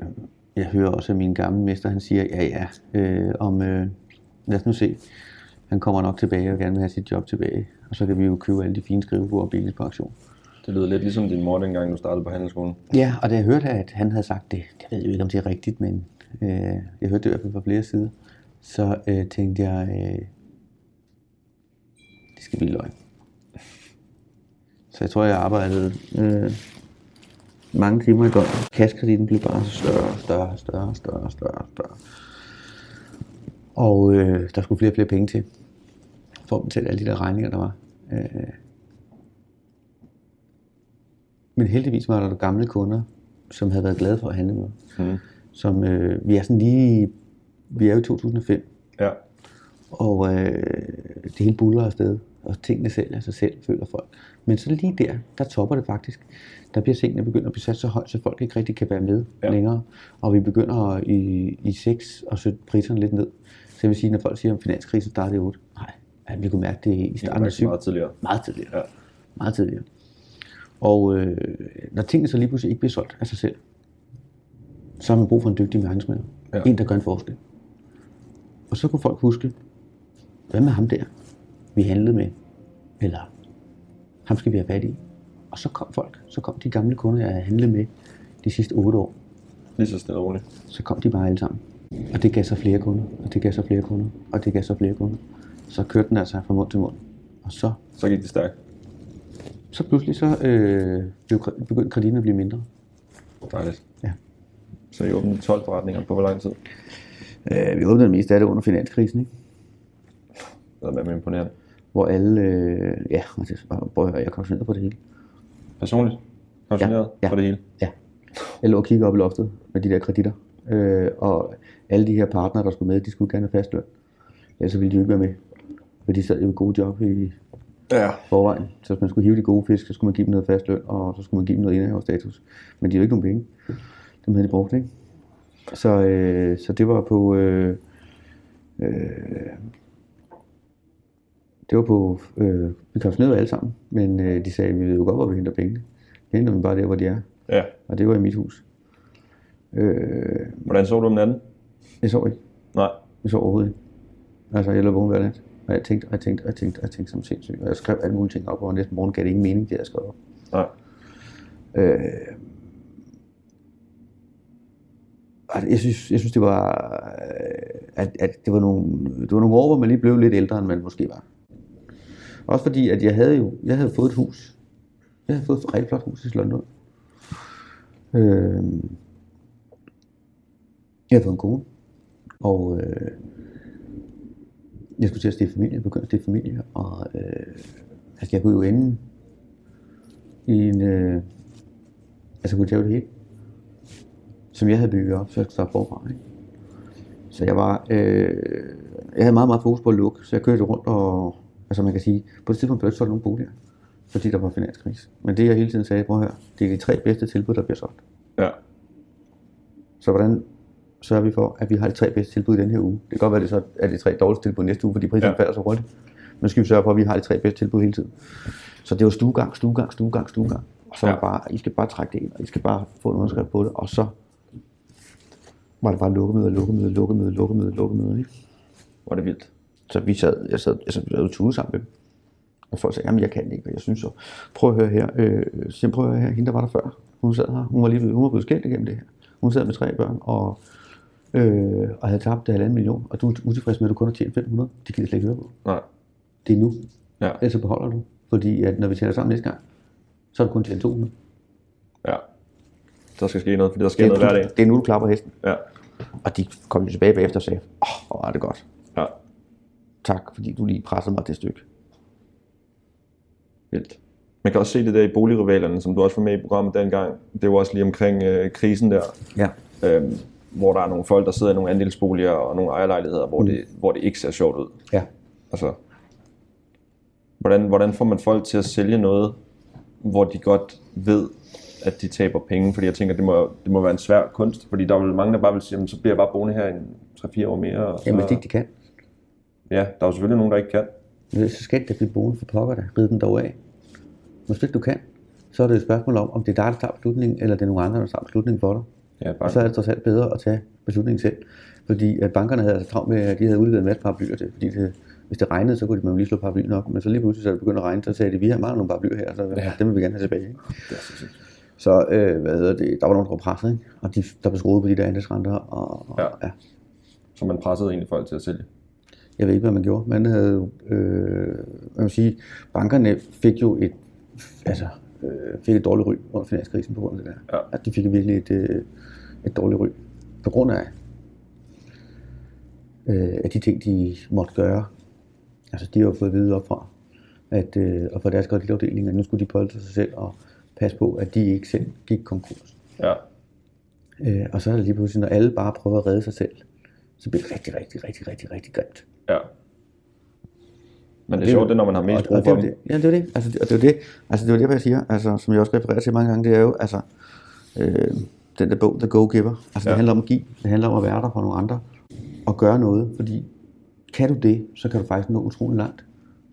jeg hører også, at min gamle mester, han siger, ja ja, øh, om, øh, lad os nu se. Han kommer nok tilbage og gerne vil have sit job tilbage. Og så kan vi jo købe alle de fine skrivebord og på auktion. Det lyder lidt ligesom din mor, dengang du startede på handelsskolen. Ja, og da jeg hørte, at han havde sagt det, jeg ved jo ikke, om det er rigtigt, men øh, jeg hørte det i hvert fald fra flere sider, så øh, tænkte jeg, øh, det skal blive løgn. Så jeg tror, jeg arbejdede øh, mange timer i døgnet. Kaskrediten blev bare større, større, større, større, større, større. Og øh, der skulle flere og flere penge til, for at betale alle de der regninger, der var. Øh, men heldigvis var der gamle kunder, som havde været glade for at handle med. Mm. Som, øh, vi er sådan lige, vi er jo i 2005, Ja. og øh, det hele buller afsted. og tingene sælger sig selv, føler folk. Men så lige der, der topper det faktisk. Der bliver tingene begyndt at blive sat så højt, så folk ikke rigtig kan være med Ja. længere. Og vi begynder i, i 6 og sætte priserne lidt ned. Så jeg vil sige, når folk siger, at finanskrisen startede i 8, nej, vi kunne mærke det i starten af 7. meget tidligere. Meget tidligere. Ja. Meget tidligere. Og øh, når tingene så lige pludselig ikke bliver solgt af sig selv, så har man brug for en dygtig markedsmand. Ja. En, der gør en forskel. Og så kunne folk huske, hvad med ham der, vi handlede med? Eller ham skal vi have fat i. Og så kom folk, så kom de gamle kunder, jeg handlet med de sidste otte år. Lige så stille og roligt. Så kom de bare alle sammen. Og det gav så flere kunder, og det gav så flere kunder, og det gav så flere kunder. Så kørte den altså fra mund til mund. Og så Så gik det stærkt. Så pludselig så øh, blev, begyndte kreditten at blive mindre. Dejligt. Ja. Så I åbnede 12 forretninger på hvor lang tid? Øh, vi åbnede det meste af det under finanskrisen, ikke? Det har været imponerende. hvor alle, øh, ja, og det, og, prøv at høre, jeg koncentreret på det hele. Personligt? Pensioneret Ja, ja. for det hele? Ja. Jeg lå og kiggede op i loftet med de der kreditter, øh, og alle de her partnere, der skulle med, de skulle gerne have fast løn. Ellers ville de jo ikke være med, for de sad jo i gode job i Ja. forvejen. Så hvis man skulle hive de gode fisk, så skulle man give dem noget fast løn, og så skulle man give dem noget indehaverstatus. Men de havde ikke nogen penge. Dem havde de brugt, ikke? Så, øh, så det var på... Øh, øh, det var på... Øh, vi ned alle sammen, men øh, de sagde, vi ved jo godt, hvor vi henter pengene. Vi henter dem bare der, hvor de er. Ja. Og det var i mit hus. Øh, Hvordan så du om natten? jeg så ikke. Nej. Jeg så overhovedet ikke. Altså, jeg lå vågen hver nat. Og jeg tænkte, og jeg tænkte, og jeg tænkte, og jeg tænkte som sindssygt. Og jeg skrev alle mulige ting op, og næste morgen gav det ingen mening, det jeg skrev op. Nej. Øh, jeg synes, jeg synes det var, øh, at, at det, var nogle, det var nogle år, hvor man lige blev lidt ældre, end man måske var. Også fordi, at jeg havde jo jeg havde fået et hus. Jeg havde fået et rigtig flot hus i London. Øh, jeg havde fået en kone, og øh, jeg skulle til at stifte familie, jeg begyndte at stifte familie, og øh, altså jeg kunne jo ende i en, øh, altså kunne tage det hele, som jeg havde bygget op, så jeg skulle starte forfra. Ikke? Så jeg var, øh, jeg havde meget, meget fokus på at lukke, så jeg kørte rundt og, altså man kan sige, på det tidspunkt blev der ikke solgt nogen boliger, fordi der var finanskrise. Men det jeg hele tiden sagde, prøv at høre, det er de tre bedste tilbud, der bliver solgt. Ja. Så hvordan sørger vi for, at vi har de tre bedste tilbud i den her uge? Det kan godt være, at det så er de tre dårligste tilbud næste uge, fordi priserne Ja. falder så hurtigt. Men skal vi sørge for, at vi har de tre bedste tilbud hele tiden. Så det var stuegang, stuegang, stuegang, stuegang. Og så Ja. bare, I skal bare trække det ind, og I skal bare få en underskrift på det, og så var det bare lukkemøde, lukkemøde, lukkemøde, lukkemøde, lukkemøde. Ikke? Var det vildt. Så vi sad, jeg sad, jeg sad, jeg sad tude sammen med dem. Og folk sagde, jamen jeg kan ikke, og jeg synes så, prøv at høre her, øh, prøv at høre her, hende der var der før, hun sad her, hun var lige blevet, hun var blevet skilt igennem det her. Hun sad med tre børn, og, øh, og havde tabt halvanden million, og du er utilfreds med, at du kun har tjent 500. Det kan jeg slet ikke høre på. Nej. Det er nu, Ja. ellers så beholder du. Fordi at når vi tæller sammen næste gang, så er du kun tjent 200. Ja. Der skal ske noget, fordi der sker Det noget er, hver dag. det er nu, du klapper hesten. Ja. Og de kom jo tilbage bagefter og sagde, åh, oh, hvor var det godt. Ja. Tak, fordi du lige pressede mig det stykke. Vildt. Man kan også se det der i boligrivalerne, som du også var med i programmet dengang. Det var også lige omkring øh, krisen der, Ja. øhm, hvor der er nogle folk, der sidder i nogle andelsboliger og nogle ejerlejligheder, hvor, mm. det, hvor det ikke ser sjovt ud. Ja. Altså, hvordan, hvordan får man folk til at sælge noget, hvor de godt ved, at de taber penge? Fordi jeg tænker, det må, det må være en svær kunst, fordi der er vel mange, der bare vil sige, "Jamen, så bliver jeg bare boende her i en 3-4 år mere. Og så, Jamen, hvis de ikke de kan, Ja, der er jo selvfølgelig nogen, der ikke kan. så skal det da blive boende for pokker der. Rid den dog af. Hvis ikke du kan, så er det et spørgsmål om, om det er dig, der tager beslutningen, eller det er nogen andre, der tager beslutningen for dig. Ja, Og så er det trods alt bedre at tage beslutningen selv. Fordi at bankerne havde altså travlt med, at de havde udleveret en masse paraplyer til. Fordi det, hvis det regnede, så kunne de man jo lige slå paraplyen op. Men så lige pludselig, så det begyndte at regne, så sagde de, vi har meget nogle paraplyer her, så ja. dem vil vi gerne have tilbage. Ikke? det er så. Så øh, hvad hedder det, der var nogen, der var presset, ikke? og de, der blev skruet på de der andelsrenter. Og, og, Ja. ja. Så man pressede egentlig folk til at sælge. Jeg ved ikke, hvad man gjorde. Man havde øh, man vil sige, bankerne fik jo et, altså, øh, fik et dårligt ry under finanskrisen på grund af det der. Ja. At de fik virkelig et, øh, et dårligt ry på grund af, øh, af de ting, de måtte gøre. Altså, de har jo fået at vide op fra, at, øh, og fra deres kreditafdeling, at nu skulle de polstre sig selv og passe på, at de ikke selv gik konkurs. Ja. Øh, og så er det lige pludselig, når alle bare prøver at redde sig selv, så bliver det rigtig, rigtig, rigtig, rigtig, rigtig grimt. Ja. Men det det er sjovt, jo- det når man har mest brug det for jo det, ja, det er det. Altså, det, og det er det. Altså, det er det, jeg siger, altså, som jeg også refererer til mange gange, det er jo, altså, øh, den der bog, The Go-Giver. Altså, Ja. det handler om at give, det handler om at være der for nogle andre, og gøre noget, fordi kan du det, så kan du faktisk nå utrolig langt.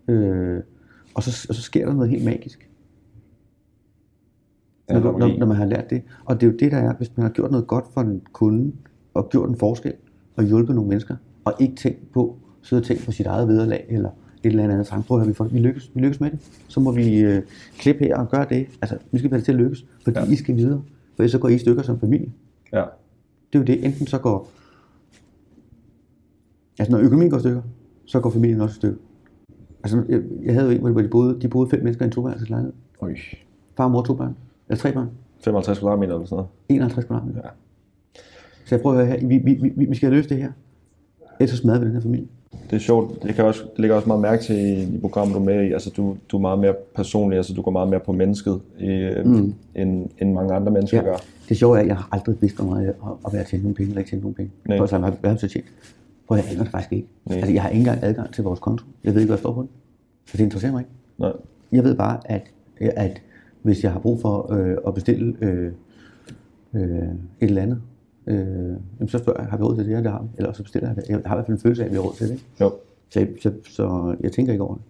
Øh, og, så, og så sker der noget helt magisk. Ja, når, du, når man når, man har lært det. Og det er jo det, der er, hvis man har gjort noget godt for en kunde, og gjort en forskel, og hjulpet nogle mennesker, og ikke tænkt på, sidde og tænke på sit eget vederlag, eller et eller andet tanke på, at vi, får, vi, lykkes, vi lykkes med det. Så må vi øh, klippe her og gøre det. Altså, vi skal være til at lykkes, fordi ja. I skal videre. For ellers så går I stykker som familie. Ja. Det er jo det. Enten så går... Altså, når økonomien går stykker, så går familien også stykker. Altså, jeg, jeg havde jo en, hvor de boede, de boede fem mennesker i en toværelseslejlighed. Oj. Far, mor, to børn. Eller tre børn. 55 kvadratmeter eller sådan noget. 51 kvadratmeter. Ja. Så jeg prøver at høre her, vi, vi, vi, vi skal løst det her. Ellers så smadrer vi den her familie. Det er sjovt. Det, kan også, det ligger også meget mærke til i, i programmet, du er med i. Altså, du, du er meget mere personlig. Altså, du går meget mere på mennesket, i, mm. end, end mange andre mennesker ja. gør. Det sjove er, at jeg har aldrig vidst, jeg har at være tjent nogle penge, eller ikke tjent nogle penge. Nej. For så har jeg så tjent. At jeg aner det faktisk ikke. Nej. Altså, jeg har ikke engang adgang til vores konto. Jeg ved ikke, hvad der står på den. Så det interesserer mig ikke. Nej. Jeg ved bare, at, at hvis jeg har brug for øh, at bestille øh, øh, et eller andet, øh, jamen, så spørger jeg, har vi råd til det her? Det har vi. Eller så bestiller jeg det. Jeg har i hvert fald en følelse af, at vi har råd til det. Ikke? Jo. Så, så, så jeg tænker ikke over det.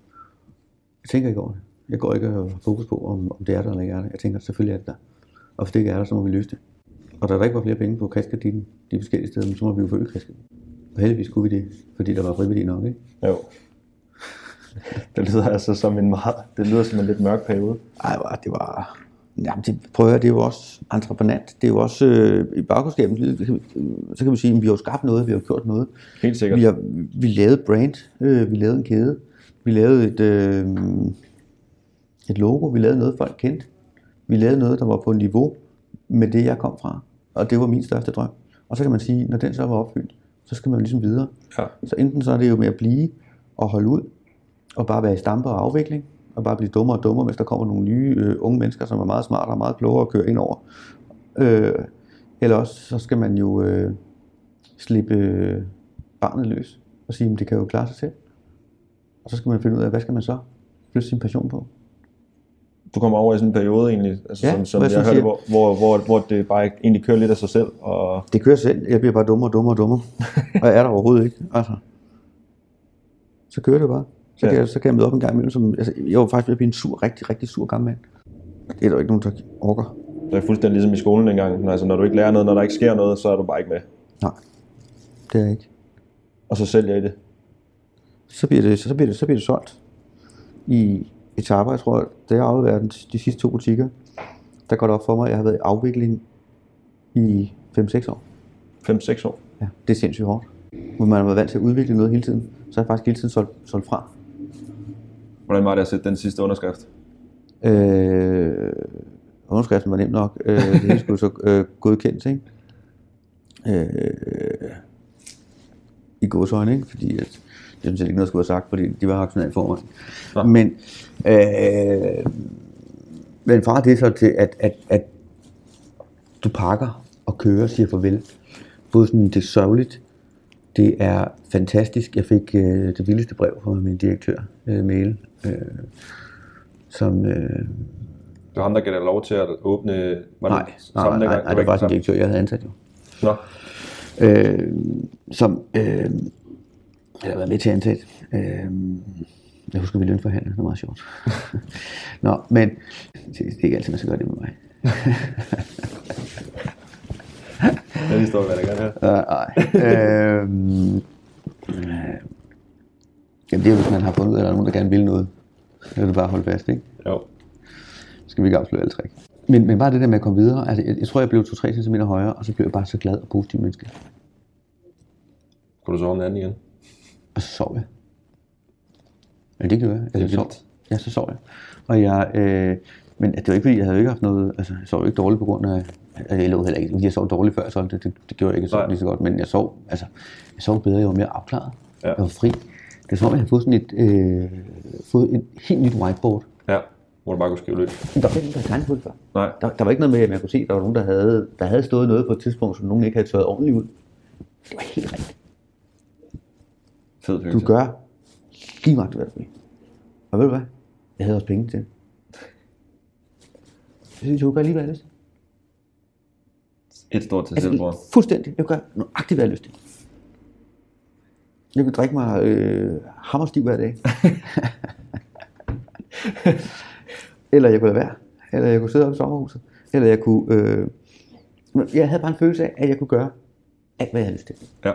Jeg tænker ikke over det. Jeg går ikke og fokus på, om, om det er der eller ikke er der. Jeg tænker, selvfølgelig er det der. Og hvis det ikke er der, så må vi løse det. Og da der ikke var flere penge på kassekreditten de forskellige steder, så må vi jo forøge kassekreditten. Og heldigvis kunne vi det, fordi der var frivillige nok, ikke? Jo. Det lyder altså som en meget, det lyder som en lidt mørk periode. Ej, hvor- det var... Jamen, det, prøv at høre, det er jo også entreprenant. Det er jo også øh, i baggrundsskabet, så kan vi sige, at vi har jo skabt noget, vi har gjort noget. Helt sikkert. Vi, har, vi lavede brand, øh, vi lavede en kæde, vi lavede et, øh, et logo, vi lavede noget, folk kendte. Vi lavede noget, der var på niveau med det, jeg kom fra. Og det var min største drøm. Og så kan man sige, når den så var opfyldt, så skal man jo ligesom videre. Ja. Så enten så er det jo med at blive og holde ud, og bare være i stampe og afvikling, og bare blive dummere og dummere, hvis der kommer nogle nye øh, unge mennesker, som er meget smartere og meget klogere at køre ind over. Øh, eller også så skal man jo øh, slippe øh, barnet løs og sige, at det kan jo klare sig selv. Og så skal man finde ud af, hvad skal man så flytte sin passion på. Du kommer over i sådan en periode egentlig, altså, Ja, som, som jeg, jeg hørte, hvor, hvor, hvor, hvor det bare egentlig kører lidt af sig selv. Og Det kører selv. Jeg bliver bare dummere og dummere og dummere. og jeg er der overhovedet ikke. Altså. Så kører det bare. Så, Ja. kan jeg, så kan jeg møde op en gang imellem. Som, altså, jeg var faktisk ved at blive en sur, rigtig, rigtig sur gammel mand. Det er der jo ikke nogen, der orker. det er fuldstændig ligesom i skolen engang. Altså, når du ikke lærer noget, når der ikke sker noget, så er du bare ikke med. Nej, det er jeg ikke. Og så sælger I det. Så bliver det, så bliver det, så bliver det solgt. I etaper, jeg tror, da jeg afleverede de sidste to butikker, der går det op for mig, at jeg har været i afvikling i 5-6 år. 5-6 år. Ja, det er sindssygt hårdt. Hvor man har været vant til at udvikle noget hele tiden, så har jeg faktisk hele tiden solgt, solgt fra. Hvordan var det at sætte den sidste underskrift? Øh, underskriften var nem nok. Øh, det hele skulle så øh, godkendt, ikke? Øh, I godsøjne, ikke? Fordi at, det jeg ikke noget, jeg skulle have sagt, fordi de var aktionære forvejen. Nå. Men, øh, men fra det så til, at, at, at du pakker og kører og siger farvel. Både sådan, det er sørgeligt, det er fantastisk. Jeg fik øh, det vildeste brev fra min direktør, øh, mail, øh, som... Øh, Det var ham, der gav dig lov til at åbne... Var nej, det nej, nej, nej, det var faktisk en direktør, jeg havde ansat jo. Nå, Øh, som øh, jeg har været med til at ansætte. Øh, jeg husker, vi lønforhandlede, det var meget sjovt. Nå, men det, det er ikke altid, man skal gøre det med mig. den historie vil jeg gerne have. Øh, Nej. øhm, øh, jamen det er hvis man har fundet ud af, at der er nogen, der gerne vil noget. Så er det bare at holde fast, ikke? Jo. Så skal vi ikke afsløre alle trick. Men, men bare det der med at komme videre. Altså, jeg, jeg tror, jeg blev 2-3 cm højere, og så blev jeg bare så glad og positiv menneske. Kunne du sove om natten igen? Og så sov jeg. Ja, det gjorde jeg. Altså, Det er jeg sov. vildt. Ja, så sov jeg. Og jeg, øh, men det var ikke fordi, jeg havde ikke haft noget, altså jeg sov ikke dårligt på grund af, altså, jeg lå heller ikke, fordi jeg sov dårligt før solgte det, det, det gjorde jeg ikke, Nej. lige så godt, men jeg sov, altså, jeg sov bedre, jeg var mere afklaret, Ja. jeg var fri. Det er som om, jeg havde fået sådan et, øh, fået et helt nyt whiteboard. Ja, hvor du bare kunne skrive lidt. Men Der var ikke nogen, der på det før. Nej, Der, der var ikke noget med, at man kunne se, at der var nogen, der havde, der havde stået noget på et tidspunkt, som nogen ikke havde tørret ordentligt ud. Det var helt rigtigt. fed Du gør lige meget, hvad du vil. Og ved du hvad? Jeg havde også penge til. Jeg synes, jeg gøre lige, hvad jeg havde lyst til. Et stort til. Altså, fuldstændig. Jeg gøre nøjagtigt, hvad jeg havde lyst til. Jeg kunne drikke mig øh, hammerstiv hver dag. eller jeg kunne lade være. Eller jeg kunne sidde oppe i sommerhuset. Eller jeg kunne... Øh, jeg havde bare en følelse af, at jeg kunne gøre alt, hvad jeg havde lyst til. Ja.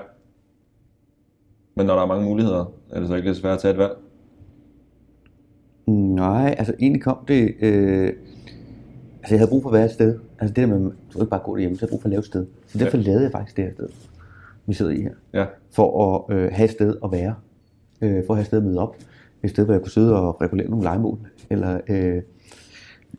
Men når der er mange muligheder, er det så ikke lidt svært at tage et valg? Nej, altså egentlig kom det... Øh, altså jeg havde brug for at være et sted. Altså det der med, du ikke bare gå derhjemme, så jeg havde brug for at lave et sted. Så derfor ja. lavede jeg faktisk det her sted, vi sidder i her. Ja. For at øh, have et sted at være. Øh, for at have et sted at møde op. Et sted, hvor jeg kunne sidde og regulere nogle legemål. Eller øh,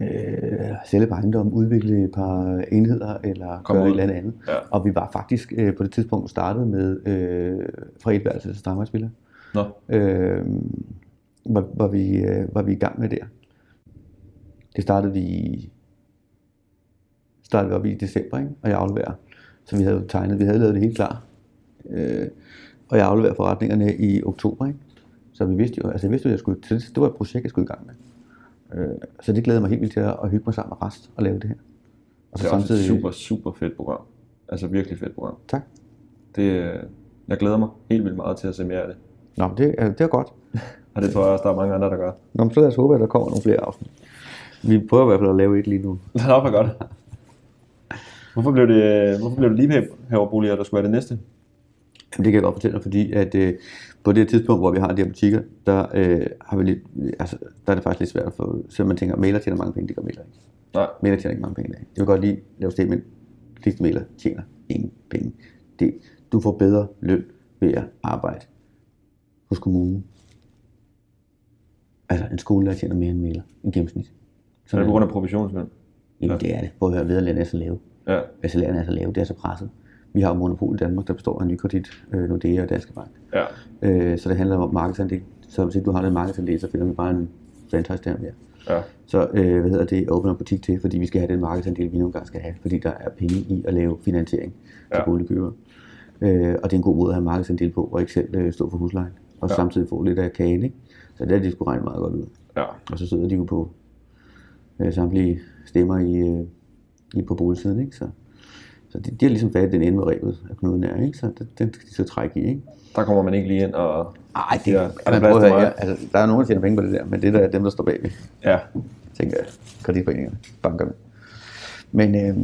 øh, sælge på ejendom, udvikle et par enheder, eller Kom gøre ud. et eller andet. Ja. Og vi var faktisk øh, på det tidspunkt startet med øh, fra et værelse til strandvejsspiller. Nå, øh, var, var, vi, øh, var vi i gang med der. Det startede vi startede vi op i december, ikke? og jeg afleverer. Så vi havde tegnet, vi havde lavet det helt klar. Øh, og jeg afleverer forretningerne i oktober. Ikke? Så vi vidste jo, altså jeg vidste jo, at jeg skulle, så det, det var et projekt, jeg skulle i gang med. Øh, så det glæder mig helt vildt til at, at hygge mig sammen med Rast og lave det her. Og det er også et super, super fedt program. Altså virkelig fedt program. Tak. Det, øh, jeg glæder mig helt vildt meget til at se mere af det. Nå, men det, er, det er godt. Og det tror jeg også, der er mange andre, der gør. Nå, men så lad os håbe, at der kommer nogle flere afsnit. Vi prøver i hvert fald at lave et lige nu. Det er godt. Hvorfor blev det, hvorfor blev det lige herovboliger, der skulle være det næste? Jamen, det kan jeg godt fortælle dig, fordi at øh, på det tidspunkt, hvor vi har de her butikker, der, øh, har vi lidt, altså, der er det faktisk lidt svært at få, så man tænker, mailer tjener mange penge, det gør mailer ikke. Nej, Mailer tjener ikke mange penge i dag. Jeg vil godt lige lave statement, fleste mailer tjener ingen penge. Det, du får bedre løn ved at arbejde hos kommunen. Altså en skolelærer tjener mere end mailer, en gennemsnit. så er det på grund af provisionsløn. Jamen det er det. Prøv at høre, vederlagene er så lave. Ja, Altså lærerne er så lave, det er så presset. Vi har jo monopol i Danmark, der består af Nykredit, øh, Nordea og Danske Bank. ja, Øh, så det handler om markedsandel. Så hvis ikke du har den markedsandel, så finder vi bare en franchise der mere. ja. Så øh, hvad hedder det, åbner butik til, fordi vi skal have den markedsandel, vi nogle gange skal have, fordi der er penge i at lave finansiering til Ja. boligkøbere. Øh, og det er en god måde at have markedsandel på, og ikke selv øh, stå for huslejen. Og Ja. ja. samtidig få lidt af kagen, ikke? Så det er de skulle regne meget godt ud. ja. Og så sidder de jo på øh, samtlige stemmer i, øh, i på boligsiden, ikke? Så, så de, de har ligesom fat i den ende med rebet af knuden her, ikke? Så den, den skal de så trække i, ikke? Der kommer man ikke lige ind og... Ej, det ja, er der plads til ja, altså, der er nogen, der tjener penge på det der, men det der er dem, der står bagved, Ja, tænker jeg, kreditforeningerne, bankerne. Men øh,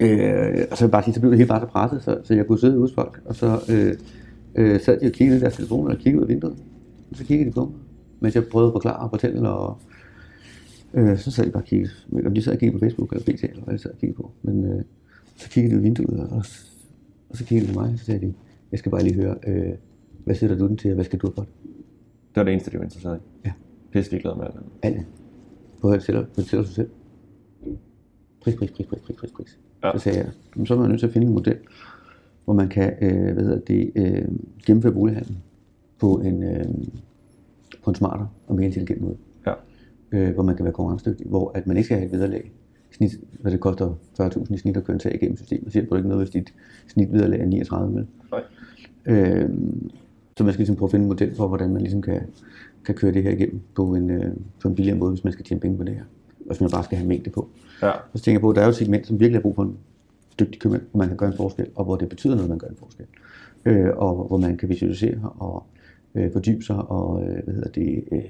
øh, og så vil jeg bare sige, så blev det helt bare så presset, så, så jeg kunne sidde hos folk, og så øh, øh, sad de og kiggede i deres telefoner og kiggede ud af vinduet. Og så kiggede de på mig, mens jeg prøvede at forklare og fortælle, og øh, så sad de bare og kiggede. Men om de sad og kiggede på Facebook eller BT, eller hvad de sad og kiggede på. Men øh, så kiggede de ud vinduet, og, og så kiggede de på mig, og så sagde de, jeg skal bare lige høre, øh, hvad sætter du den til, og hvad skal du have for det? det var det eneste, de var interesseret i. Ja. Pisse ligeglad med alt andet. Alt. På at sælge, på at sælge sig selv. Pris, pris, pris, pris, pris, pris, pris. Ja. Så sagde jeg, "Jamen, så er man nødt til at finde en model, hvor man kan øh, hvad hedder det, øh, gennemføre bolighandlen på en, øh, på en smartere og mere intelligent måde. Ja, Øh, hvor man kan være konkurrencedygtig, hvor at man ikke skal have et vederlag. Snit, hvad det koster 40.000 i snit at køre en sag igennem systemet. Så hjælper det ikke noget, hvis dit snit vederlag er 39 vel? nej. Øh, så man skal ligesom prøve at finde en model for, hvordan man ligesom kan, kan køre det her igennem på en, øh, på en billigere måde, hvis man skal tjene penge på det her. Og hvis man bare skal have mængde på. Ja, Og så tænker jeg på, at der er jo et segment, som virkelig har brug for en dygtig købmand, hvor man kan gøre en forskel, og hvor det betyder noget, at man gør en forskel. Øh, og hvor man kan visualisere og øh, fordybe sig, og øh, hvad hedder det, øh,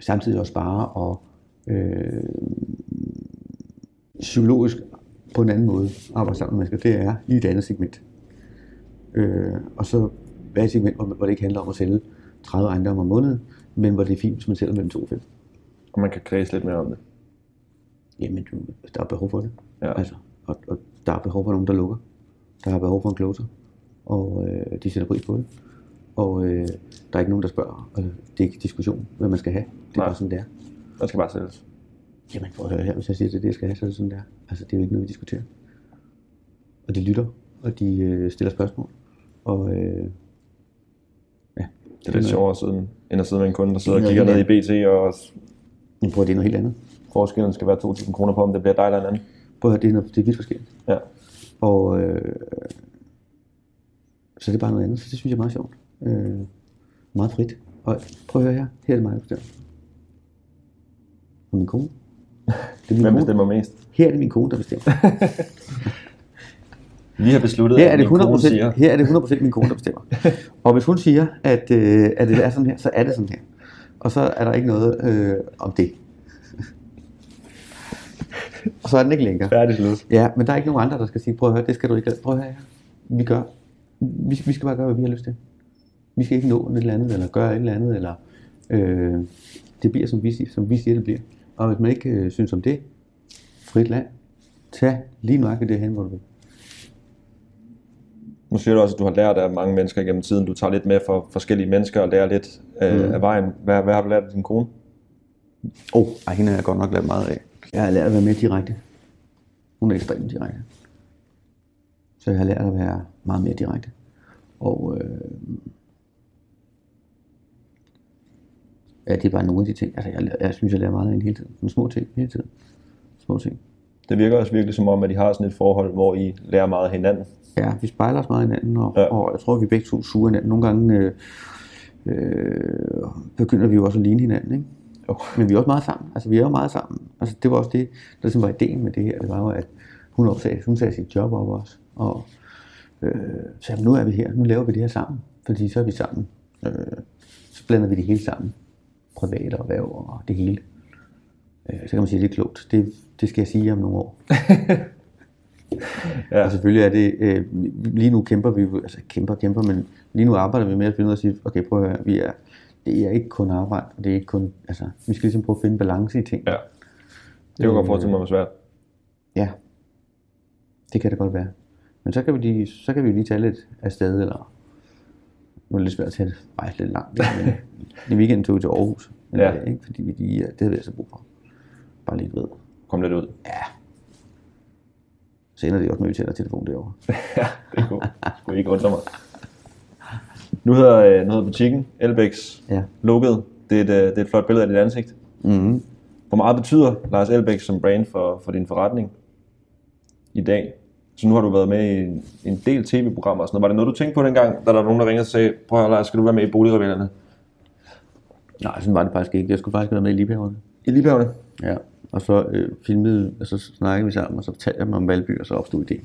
samtidig også spare og øh, psykologisk på en anden måde arbejde sammen med mennesker. Det er i et andet segment. Øh, og så være et segment, hvor, hvor det ikke handler om at sælge 30 ejendomme om måneden, men hvor det er fint, hvis man sælger mellem 2 og 5. og man kan kredse lidt mere om det. Jamen, du, der er behov for det. Ja. Altså, og, og der er behov for nogen, der lukker. Der er behov for en closer. Og øh, de sætter pris på det. Og øh, der er ikke nogen, der spørger. Og det er ikke diskussion, hvad man skal have. Det er Nej. bare sådan, det er. Der skal bare sælges. Jamen, prøv at høre her. Hvis jeg siger, det er det, jeg skal have, så er det sådan, det er. Altså, det er jo ikke noget, vi diskuterer. Og de lytter, og de øh, stiller spørgsmål. Og øh, ja, Det er lidt sjovere at sidde, end at sidde med en kunde, der sidder og er kigger ned noget i BT, og Men prøv at det er noget helt andet. forskellen skal være 2.000 kroner på, om det bliver dig eller en anden. Prøv at høre, det er, noget, det er vidt forskelligt. Ja, Og øh, så det er bare noget andet, så det synes jeg er meget sjovt. Øh, meget frit. Og prøv at høre her. Her er det mig, der Og min kone. Det er min Hvem kone. bestemmer mest? Her er det min kone, der bestemmer. Vi har besluttet, Her er at det min kone 100%, siger, her er det 100% min kone, der bestemmer. Og hvis hun siger, at, øh, at det er sådan her, så er det sådan her. Og så er der ikke noget øh, om det. Og så er den ikke længere. færdig slut. Ja, men der er ikke nogen andre, der skal sige, prøv at høre, det skal du ikke. Prøv at høre her. Vi gør. Vi, vi skal bare gøre, hvad vi har lyst til. Vi skal ikke nå et eller andet, eller gøre et eller andet, eller øh, det bliver, som vi, som vi siger, det bliver. Og hvis man ikke øh, synes om det, frit land, tag lige nøjagtigt det hen, hvor du vil. Nu siger du også, at du har lært af mange mennesker gennem tiden. Du tager lidt med for forskellige mennesker og lærer lidt øh, Mm. af vejen. Hvad, hvad har du lært af din kone? Åh, oh, ej, hende har jeg godt nok lært meget af. Jeg har lært at være mere direkte. Hun er ekstremt direkte. Så jeg har lært at være meget mere direkte. Og øh, ja, det er bare nogle af de ting. Altså, jeg, jeg synes, jeg lærer meget af hende hele tiden. Nogle små ting hele tiden. Små ting. Det virker også virkelig som om, at I har sådan et forhold, hvor I lærer meget af hinanden. Ja, vi spejler os meget hinanden, og, Ja. og jeg tror, vi begge to suger hinanden. Nogle gange øh, øh, begynder vi jo også at ligne hinanden, ikke? Jo. Men vi er også meget sammen. Altså, vi er jo meget sammen. Altså, det var også det, der ligesom var ideen med det her. Det var jo, at hun, opsagde, hun sagde sit job op også. Og øh, sagde, nu er vi her. Nu laver vi det her sammen. Fordi så er vi sammen. Øh, så blander vi det hele sammen. Privat og erhverv og det hele. Øh, så kan man sige, at det er klogt. Det, det skal jeg sige om nogle år. Ja. Og selvfølgelig er det, øh, lige nu kæmper vi, altså kæmper, kæmper, men lige nu arbejder vi med at finde ud af at sige, okay, prøv at høre, vi er, det er ikke kun arbejde, og det er ikke kun, altså, vi skal ligesom prøve at finde balance i ting. Ja. Det jeg godt forestille mig var svært. Ja, det kan det godt være. Men så kan vi lige, så kan vi lige tage lidt afsted, eller nu er det lidt svært at tage det lidt langt, men i weekenden tog vi til Aarhus, en Ja. dag, ikke? fordi vi lige, det havde vi altså brug for. Bare lidt ved. Kom lidt ud. Så ender det også med, at vi tæller telefon derovre. Ja, det kunne, skulle ikke undre mig. Nu hedder, øh, nu hedder butikken Elbæks Ja. lukket. Det er, et, øh, det er et flot billede af dit ansigt. Mm-hmm. Hvor meget betyder Lars Elbæk som brand for, for din forretning i dag? Så nu har du været med i en, en del tv-programmer og sådan noget. Var det noget, du tænkte på dengang, da der var nogen, der ringede og sagde, prøv at høre, Lars, skal du være med i Boligrebellerne? Nej, sådan var det faktisk ikke. Jeg skulle faktisk være med i Liebhaverne. I Liebhaverne? Ja, og så øh, filmede, og så snakkede vi sammen, og så fortalte jeg dem om Valby, og så opstod ideen.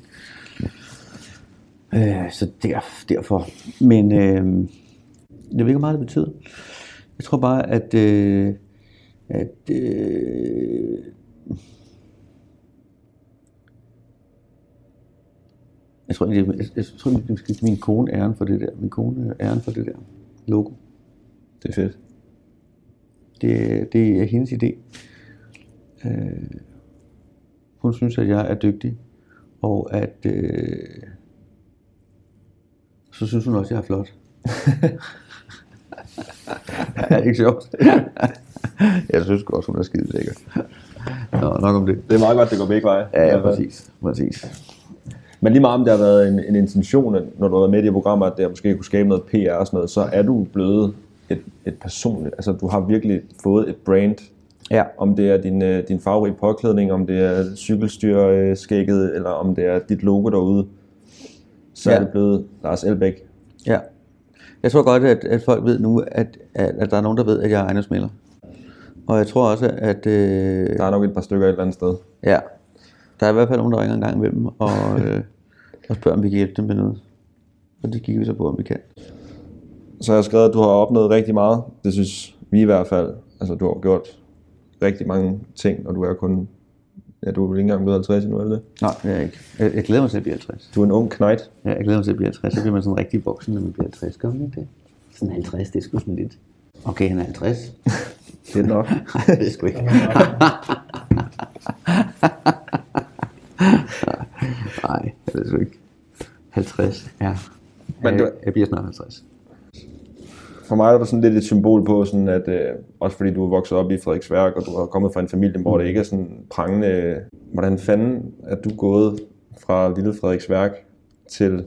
Øh, så der, derfor. Men øh, jeg ved ikke, hvor meget det betyder. Jeg tror bare, at, øh, at øh, jeg tror, jeg, jeg, jeg tror, jeg skal give min kone æren for det der. Min kone æren for det der logo. Det er fedt. Det, det er hendes idé. Øh, hun synes, at jeg er dygtig, og at øh, så synes hun også, at jeg er flot. er det ikke sjovt? jeg synes også, hun er skide lækker. Nå, nok om det. Det er meget godt, det går begge veje. Ja, ja, præcis. præcis. Men lige meget om det har været en, en intention, når du har været med i de programmer, at det måske kunne skabe noget PR og sådan noget, så er du blevet et, et personligt, altså du har virkelig fået et brand, Ja. om det er din, øh, din farverige påklædning, om det er cykelstyrskægget, eller om det er dit logo derude, så ja. er det blevet Lars Elbæk. ja. Jeg tror godt, at, at folk ved nu, at, at, at der er nogen, der ved, at jeg er ejendomsmælder. Og jeg tror også, at... Øh, Der er nok et par stykker et eller andet sted. Ja, der er i hvert fald nogen, der ringer en gang imellem og, øh, og spørger, om vi kan hjælpe dem med noget. Og det kigger vi så på, om vi kan. Så jeg har skrevet, at du har opnået rigtig meget. Det synes vi i hvert fald. Altså du har gjort rigtig mange ting, og du er kun, ja du er vel ikke engang blevet 50 endnu, er det? Nej, det er jeg ikke. Jeg, jeg glæder mig til at blive 50. Du er en ung knægt. Ja, jeg glæder mig til at blive 50. Så bliver man sådan rigtig voksen, når man bliver 50. Gør man ikke det? Sådan 50, det er sgu sådan lidt. Okay, han er 50. Det er nok. det er sgu ikke. Nej, det er sgu ikke. 50, ja. Men jeg, det- jeg bliver snart 50. For mig er der sådan lidt et symbol på, sådan at, øh, også fordi du er vokset op i Frederiksværk, og du har kommet fra en familie, hvor det ikke er sådan prangende. Hvordan fanden er du gået fra lille Frederiksværk til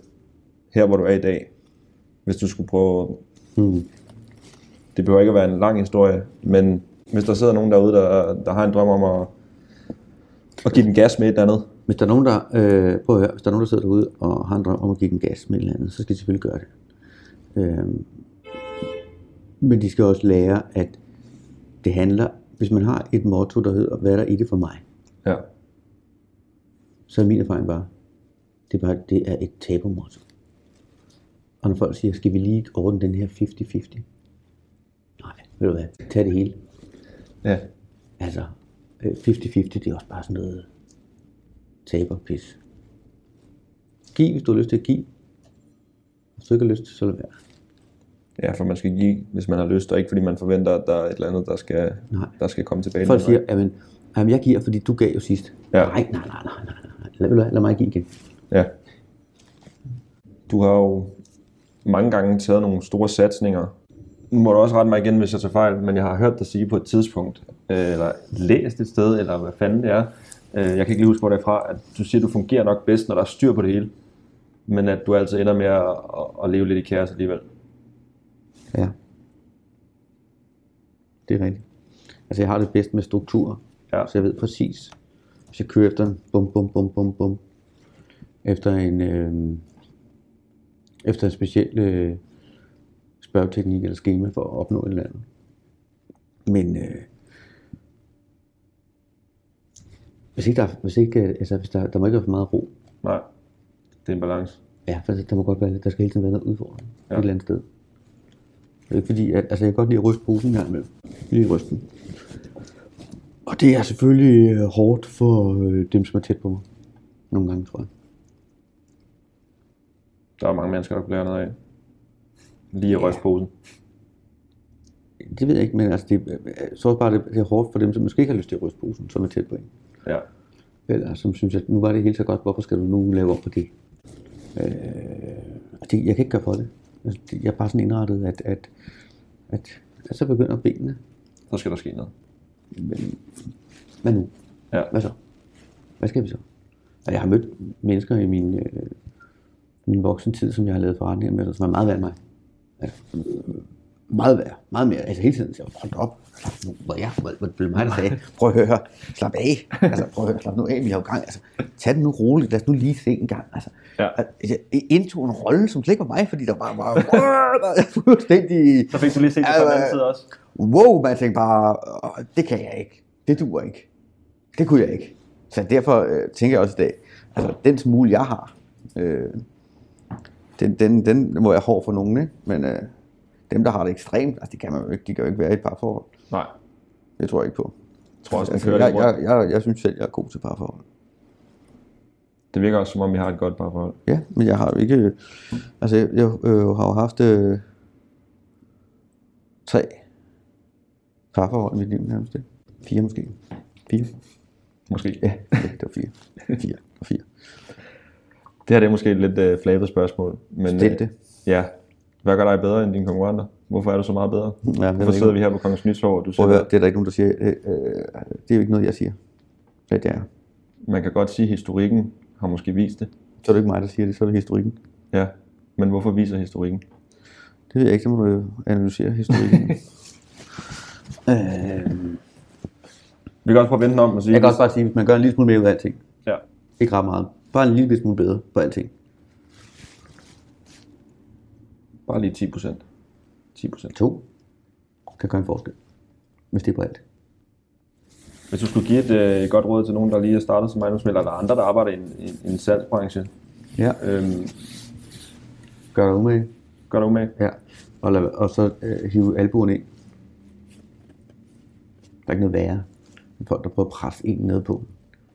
her, hvor du er i dag? Hvis du skulle prøve... Mm. Det behøver ikke at være en lang historie, men hvis der sidder nogen derude, der, der har en drøm om at, at give den gas med et eller andet, Hvis der er nogen, der, øh, prøv at høre, hvis der er nogen, der sidder derude og har en drøm om at give den gas med et eller andet, så skal de selvfølgelig gøre det. Øh, Men de skal også lære, at det handler, hvis man har et motto, der hedder, hvad er der i det for mig, Ja. så er min erfaring bare, det er bare, det er et tabu-motto. Og når folk siger, skal vi lige ordne den her 50-50? Nej, ved du hvad, tag det hele. Ja. Altså, øh, 50-50, det er også bare sådan noget taberpis. Giv, hvis du har lyst til at give. Hvis du ikke har lyst til, så lad være. Ja, for man skal give, hvis man har lyst, og ikke fordi man forventer, at der er et eller andet, der skal, Nej. der skal komme tilbage. Folk siger, jamen, jamen, jeg giver, fordi du gav jo sidst. Ja. Nej, nej, nej, nej, nej. Lad, hvad, lad mig give igen. Ja. Du har jo mange gange taget nogle store satsninger. Nu må du også rette mig igen, hvis jeg tager fejl, men jeg har hørt dig sige på et tidspunkt, øh, eller læst et sted, eller hvad fanden det er. Øh, Jeg kan ikke lige huske, hvor det er fra, at du siger, at du fungerer nok bedst, når der er styr på det hele. Men at du altid ender med at, at, at leve lidt i kaos alligevel. Ja. Det er rigtigt. Altså, jeg har det bedst med struktur. Ja. Så jeg ved præcis, hvis jeg kører efter en bum, bum, bum, bum, bum, efter en, øh, efter en speciel øh, spørgeteknik eller schema for at opnå et eller andet. Men øh, hvis ikke der, hvis ikke, øh, altså, hvis der, der må ikke være for meget ro. Nej, det er en balance. Ja, for der må godt være, der skal hele tiden være noget udfordring ja. Ja. et eller andet sted. Ikke fordi, at, altså jeg kan godt lide at ryste posen her med. Lige ryste den. Og det er selvfølgelig øh, hårdt for øh, dem, som er tæt på mig. Nogle gange, tror jeg. Der er mange mennesker, der bliver noget af. Lige at ryste posen. Det ved jeg ikke, men altså, det, øh, så er bare, det, det er hårdt for dem, som måske ikke har lyst til at ryste posen, som er tæt på en. Ja. Eller som synes, at nu var det helt så godt, hvorfor skal du nu lave op på det? Øh, det jeg kan ikke gøre for det. Altså, Jeg er bare sådan indrettet, at, at, at, at så begynder benene. Så skal der ske noget. Men, hvad nu? Ja. Hvad så? Hvad skal vi så? Og jeg har mødt mennesker i min, øh, min voksne tid, som jeg har lavet forretninger med, som er meget værd mig. Altså, meget værd. Meget mere. Altså hele tiden. Så jeg, hold op. Slap nu. Hvor jeg, hvor, hvor, det blev mig, der sagde, prøv at høre. Slap af. Altså, prøv at høre. Slap nu af. Vi har jo gang. Altså, tag den nu roligt. Lad os nu lige se en gang. Altså, Ja. altså, jeg indtog en rolle, som slet ikke var mig, fordi der bare var fuldstændig... Så fik du lige set det fra den anden side også. wow, man tænkte bare, "Åh, det kan jeg ikke. Det duer ikke. Det kunne jeg ikke. Så derfor øh, tænker jeg også i dag, altså den smule jeg har, øh, den, den, den må være hård for nogen, ikke? men øh, dem der har det ekstremt, altså det kan man jo ikke, de kan jo ikke være i et parforhold. Nej. Det tror jeg ikke på. Jeg tror også, Altså, kører jeg, jeg, jeg, jeg synes selv, jeg er god til parforhold. Det virker også, som om I har et godt parforhold. Ja, men jeg har jo ikke, altså jeg, jeg øh, har jo haft øh, tre parforhold i mit liv nærmest. ikke? Fire måske. Fire. Måske. Ja, ja, det var fire. Fire og fire. Det her det er måske et lidt uh, flabet spørgsmål. Men, Stil øh, det. Ja. Hvad gør dig bedre end dine konkurrenter? Hvorfor er du så meget bedre? Ja, Hvorfor sidder ikke. vi her på Kongens Nytorv, og du Prøv siger, høre, det er der ikke nogen, der siger. Øh, øh, det er jo ikke noget, jeg siger. Det er. man kan godt sige, at historikken har måske vist det. Så er det ikke mig, der siger det, så er det historikken. Ja. Men hvorfor viser historikken? Det ved jeg ikke, så må du analysere historikken. øh, Vi kan også prøve at vente om og sige, jeg kan også bare sige, at hvis man gør en lille smule mere ud af alting, ja. ikke ret meget, bare en lille smule bedre på alting. Bare lige 10 procent. 10 procent. To kan gøre en forskel, hvis det er på alt. Hvis du skulle give et, øh, godt råd til nogen, der lige er startet som ejendomsmælder, eller andre, der arbejder i en, i en salgsbranche, Ja. øhm, Gør dig umage. gør det umage. Ja. Og, lad, og så øh, hive albuen ind. Der er ikke noget værre end folk, der prøver at presse en ned på.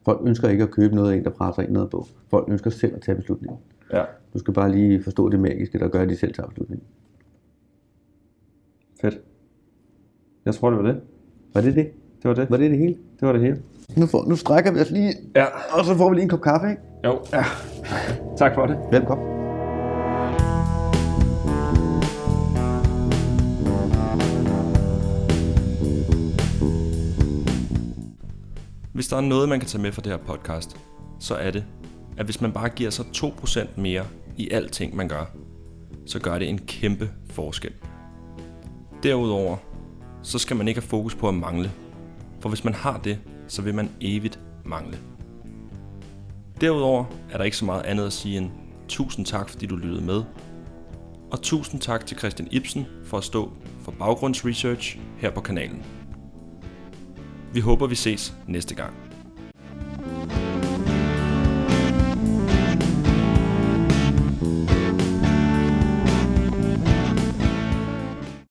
Folk ønsker ikke at købe noget af en, der presser en ned på. Folk ønsker selv at tage beslutningen. Ja, Du skal bare lige forstå det magiske, der gør, at de selv tager beslutningen. fedt. Jeg tror, det var det. Var det det? Det var det. Var det det hele? Det var det hele. Nu, får, nu strækker vi os lige, Ja. og så får vi lige en kop kaffe, ikke? Jo. Ja. Tak for det. Velkommen. Hvis der er noget, man kan tage med fra det her podcast, så er det, at hvis man bare giver sig 2% mere i alting, man gør, så gør det en kæmpe forskel. Derudover, så skal man ikke have fokus på at mangle. For hvis man har det, så vil man evigt mangle. Derudover er der ikke så meget andet at sige end tusind tak, fordi du lyttede med. Og tusind tak til Christian Ibsen for at stå for baggrundsresearch her på kanalen. Vi håber, vi ses næste gang.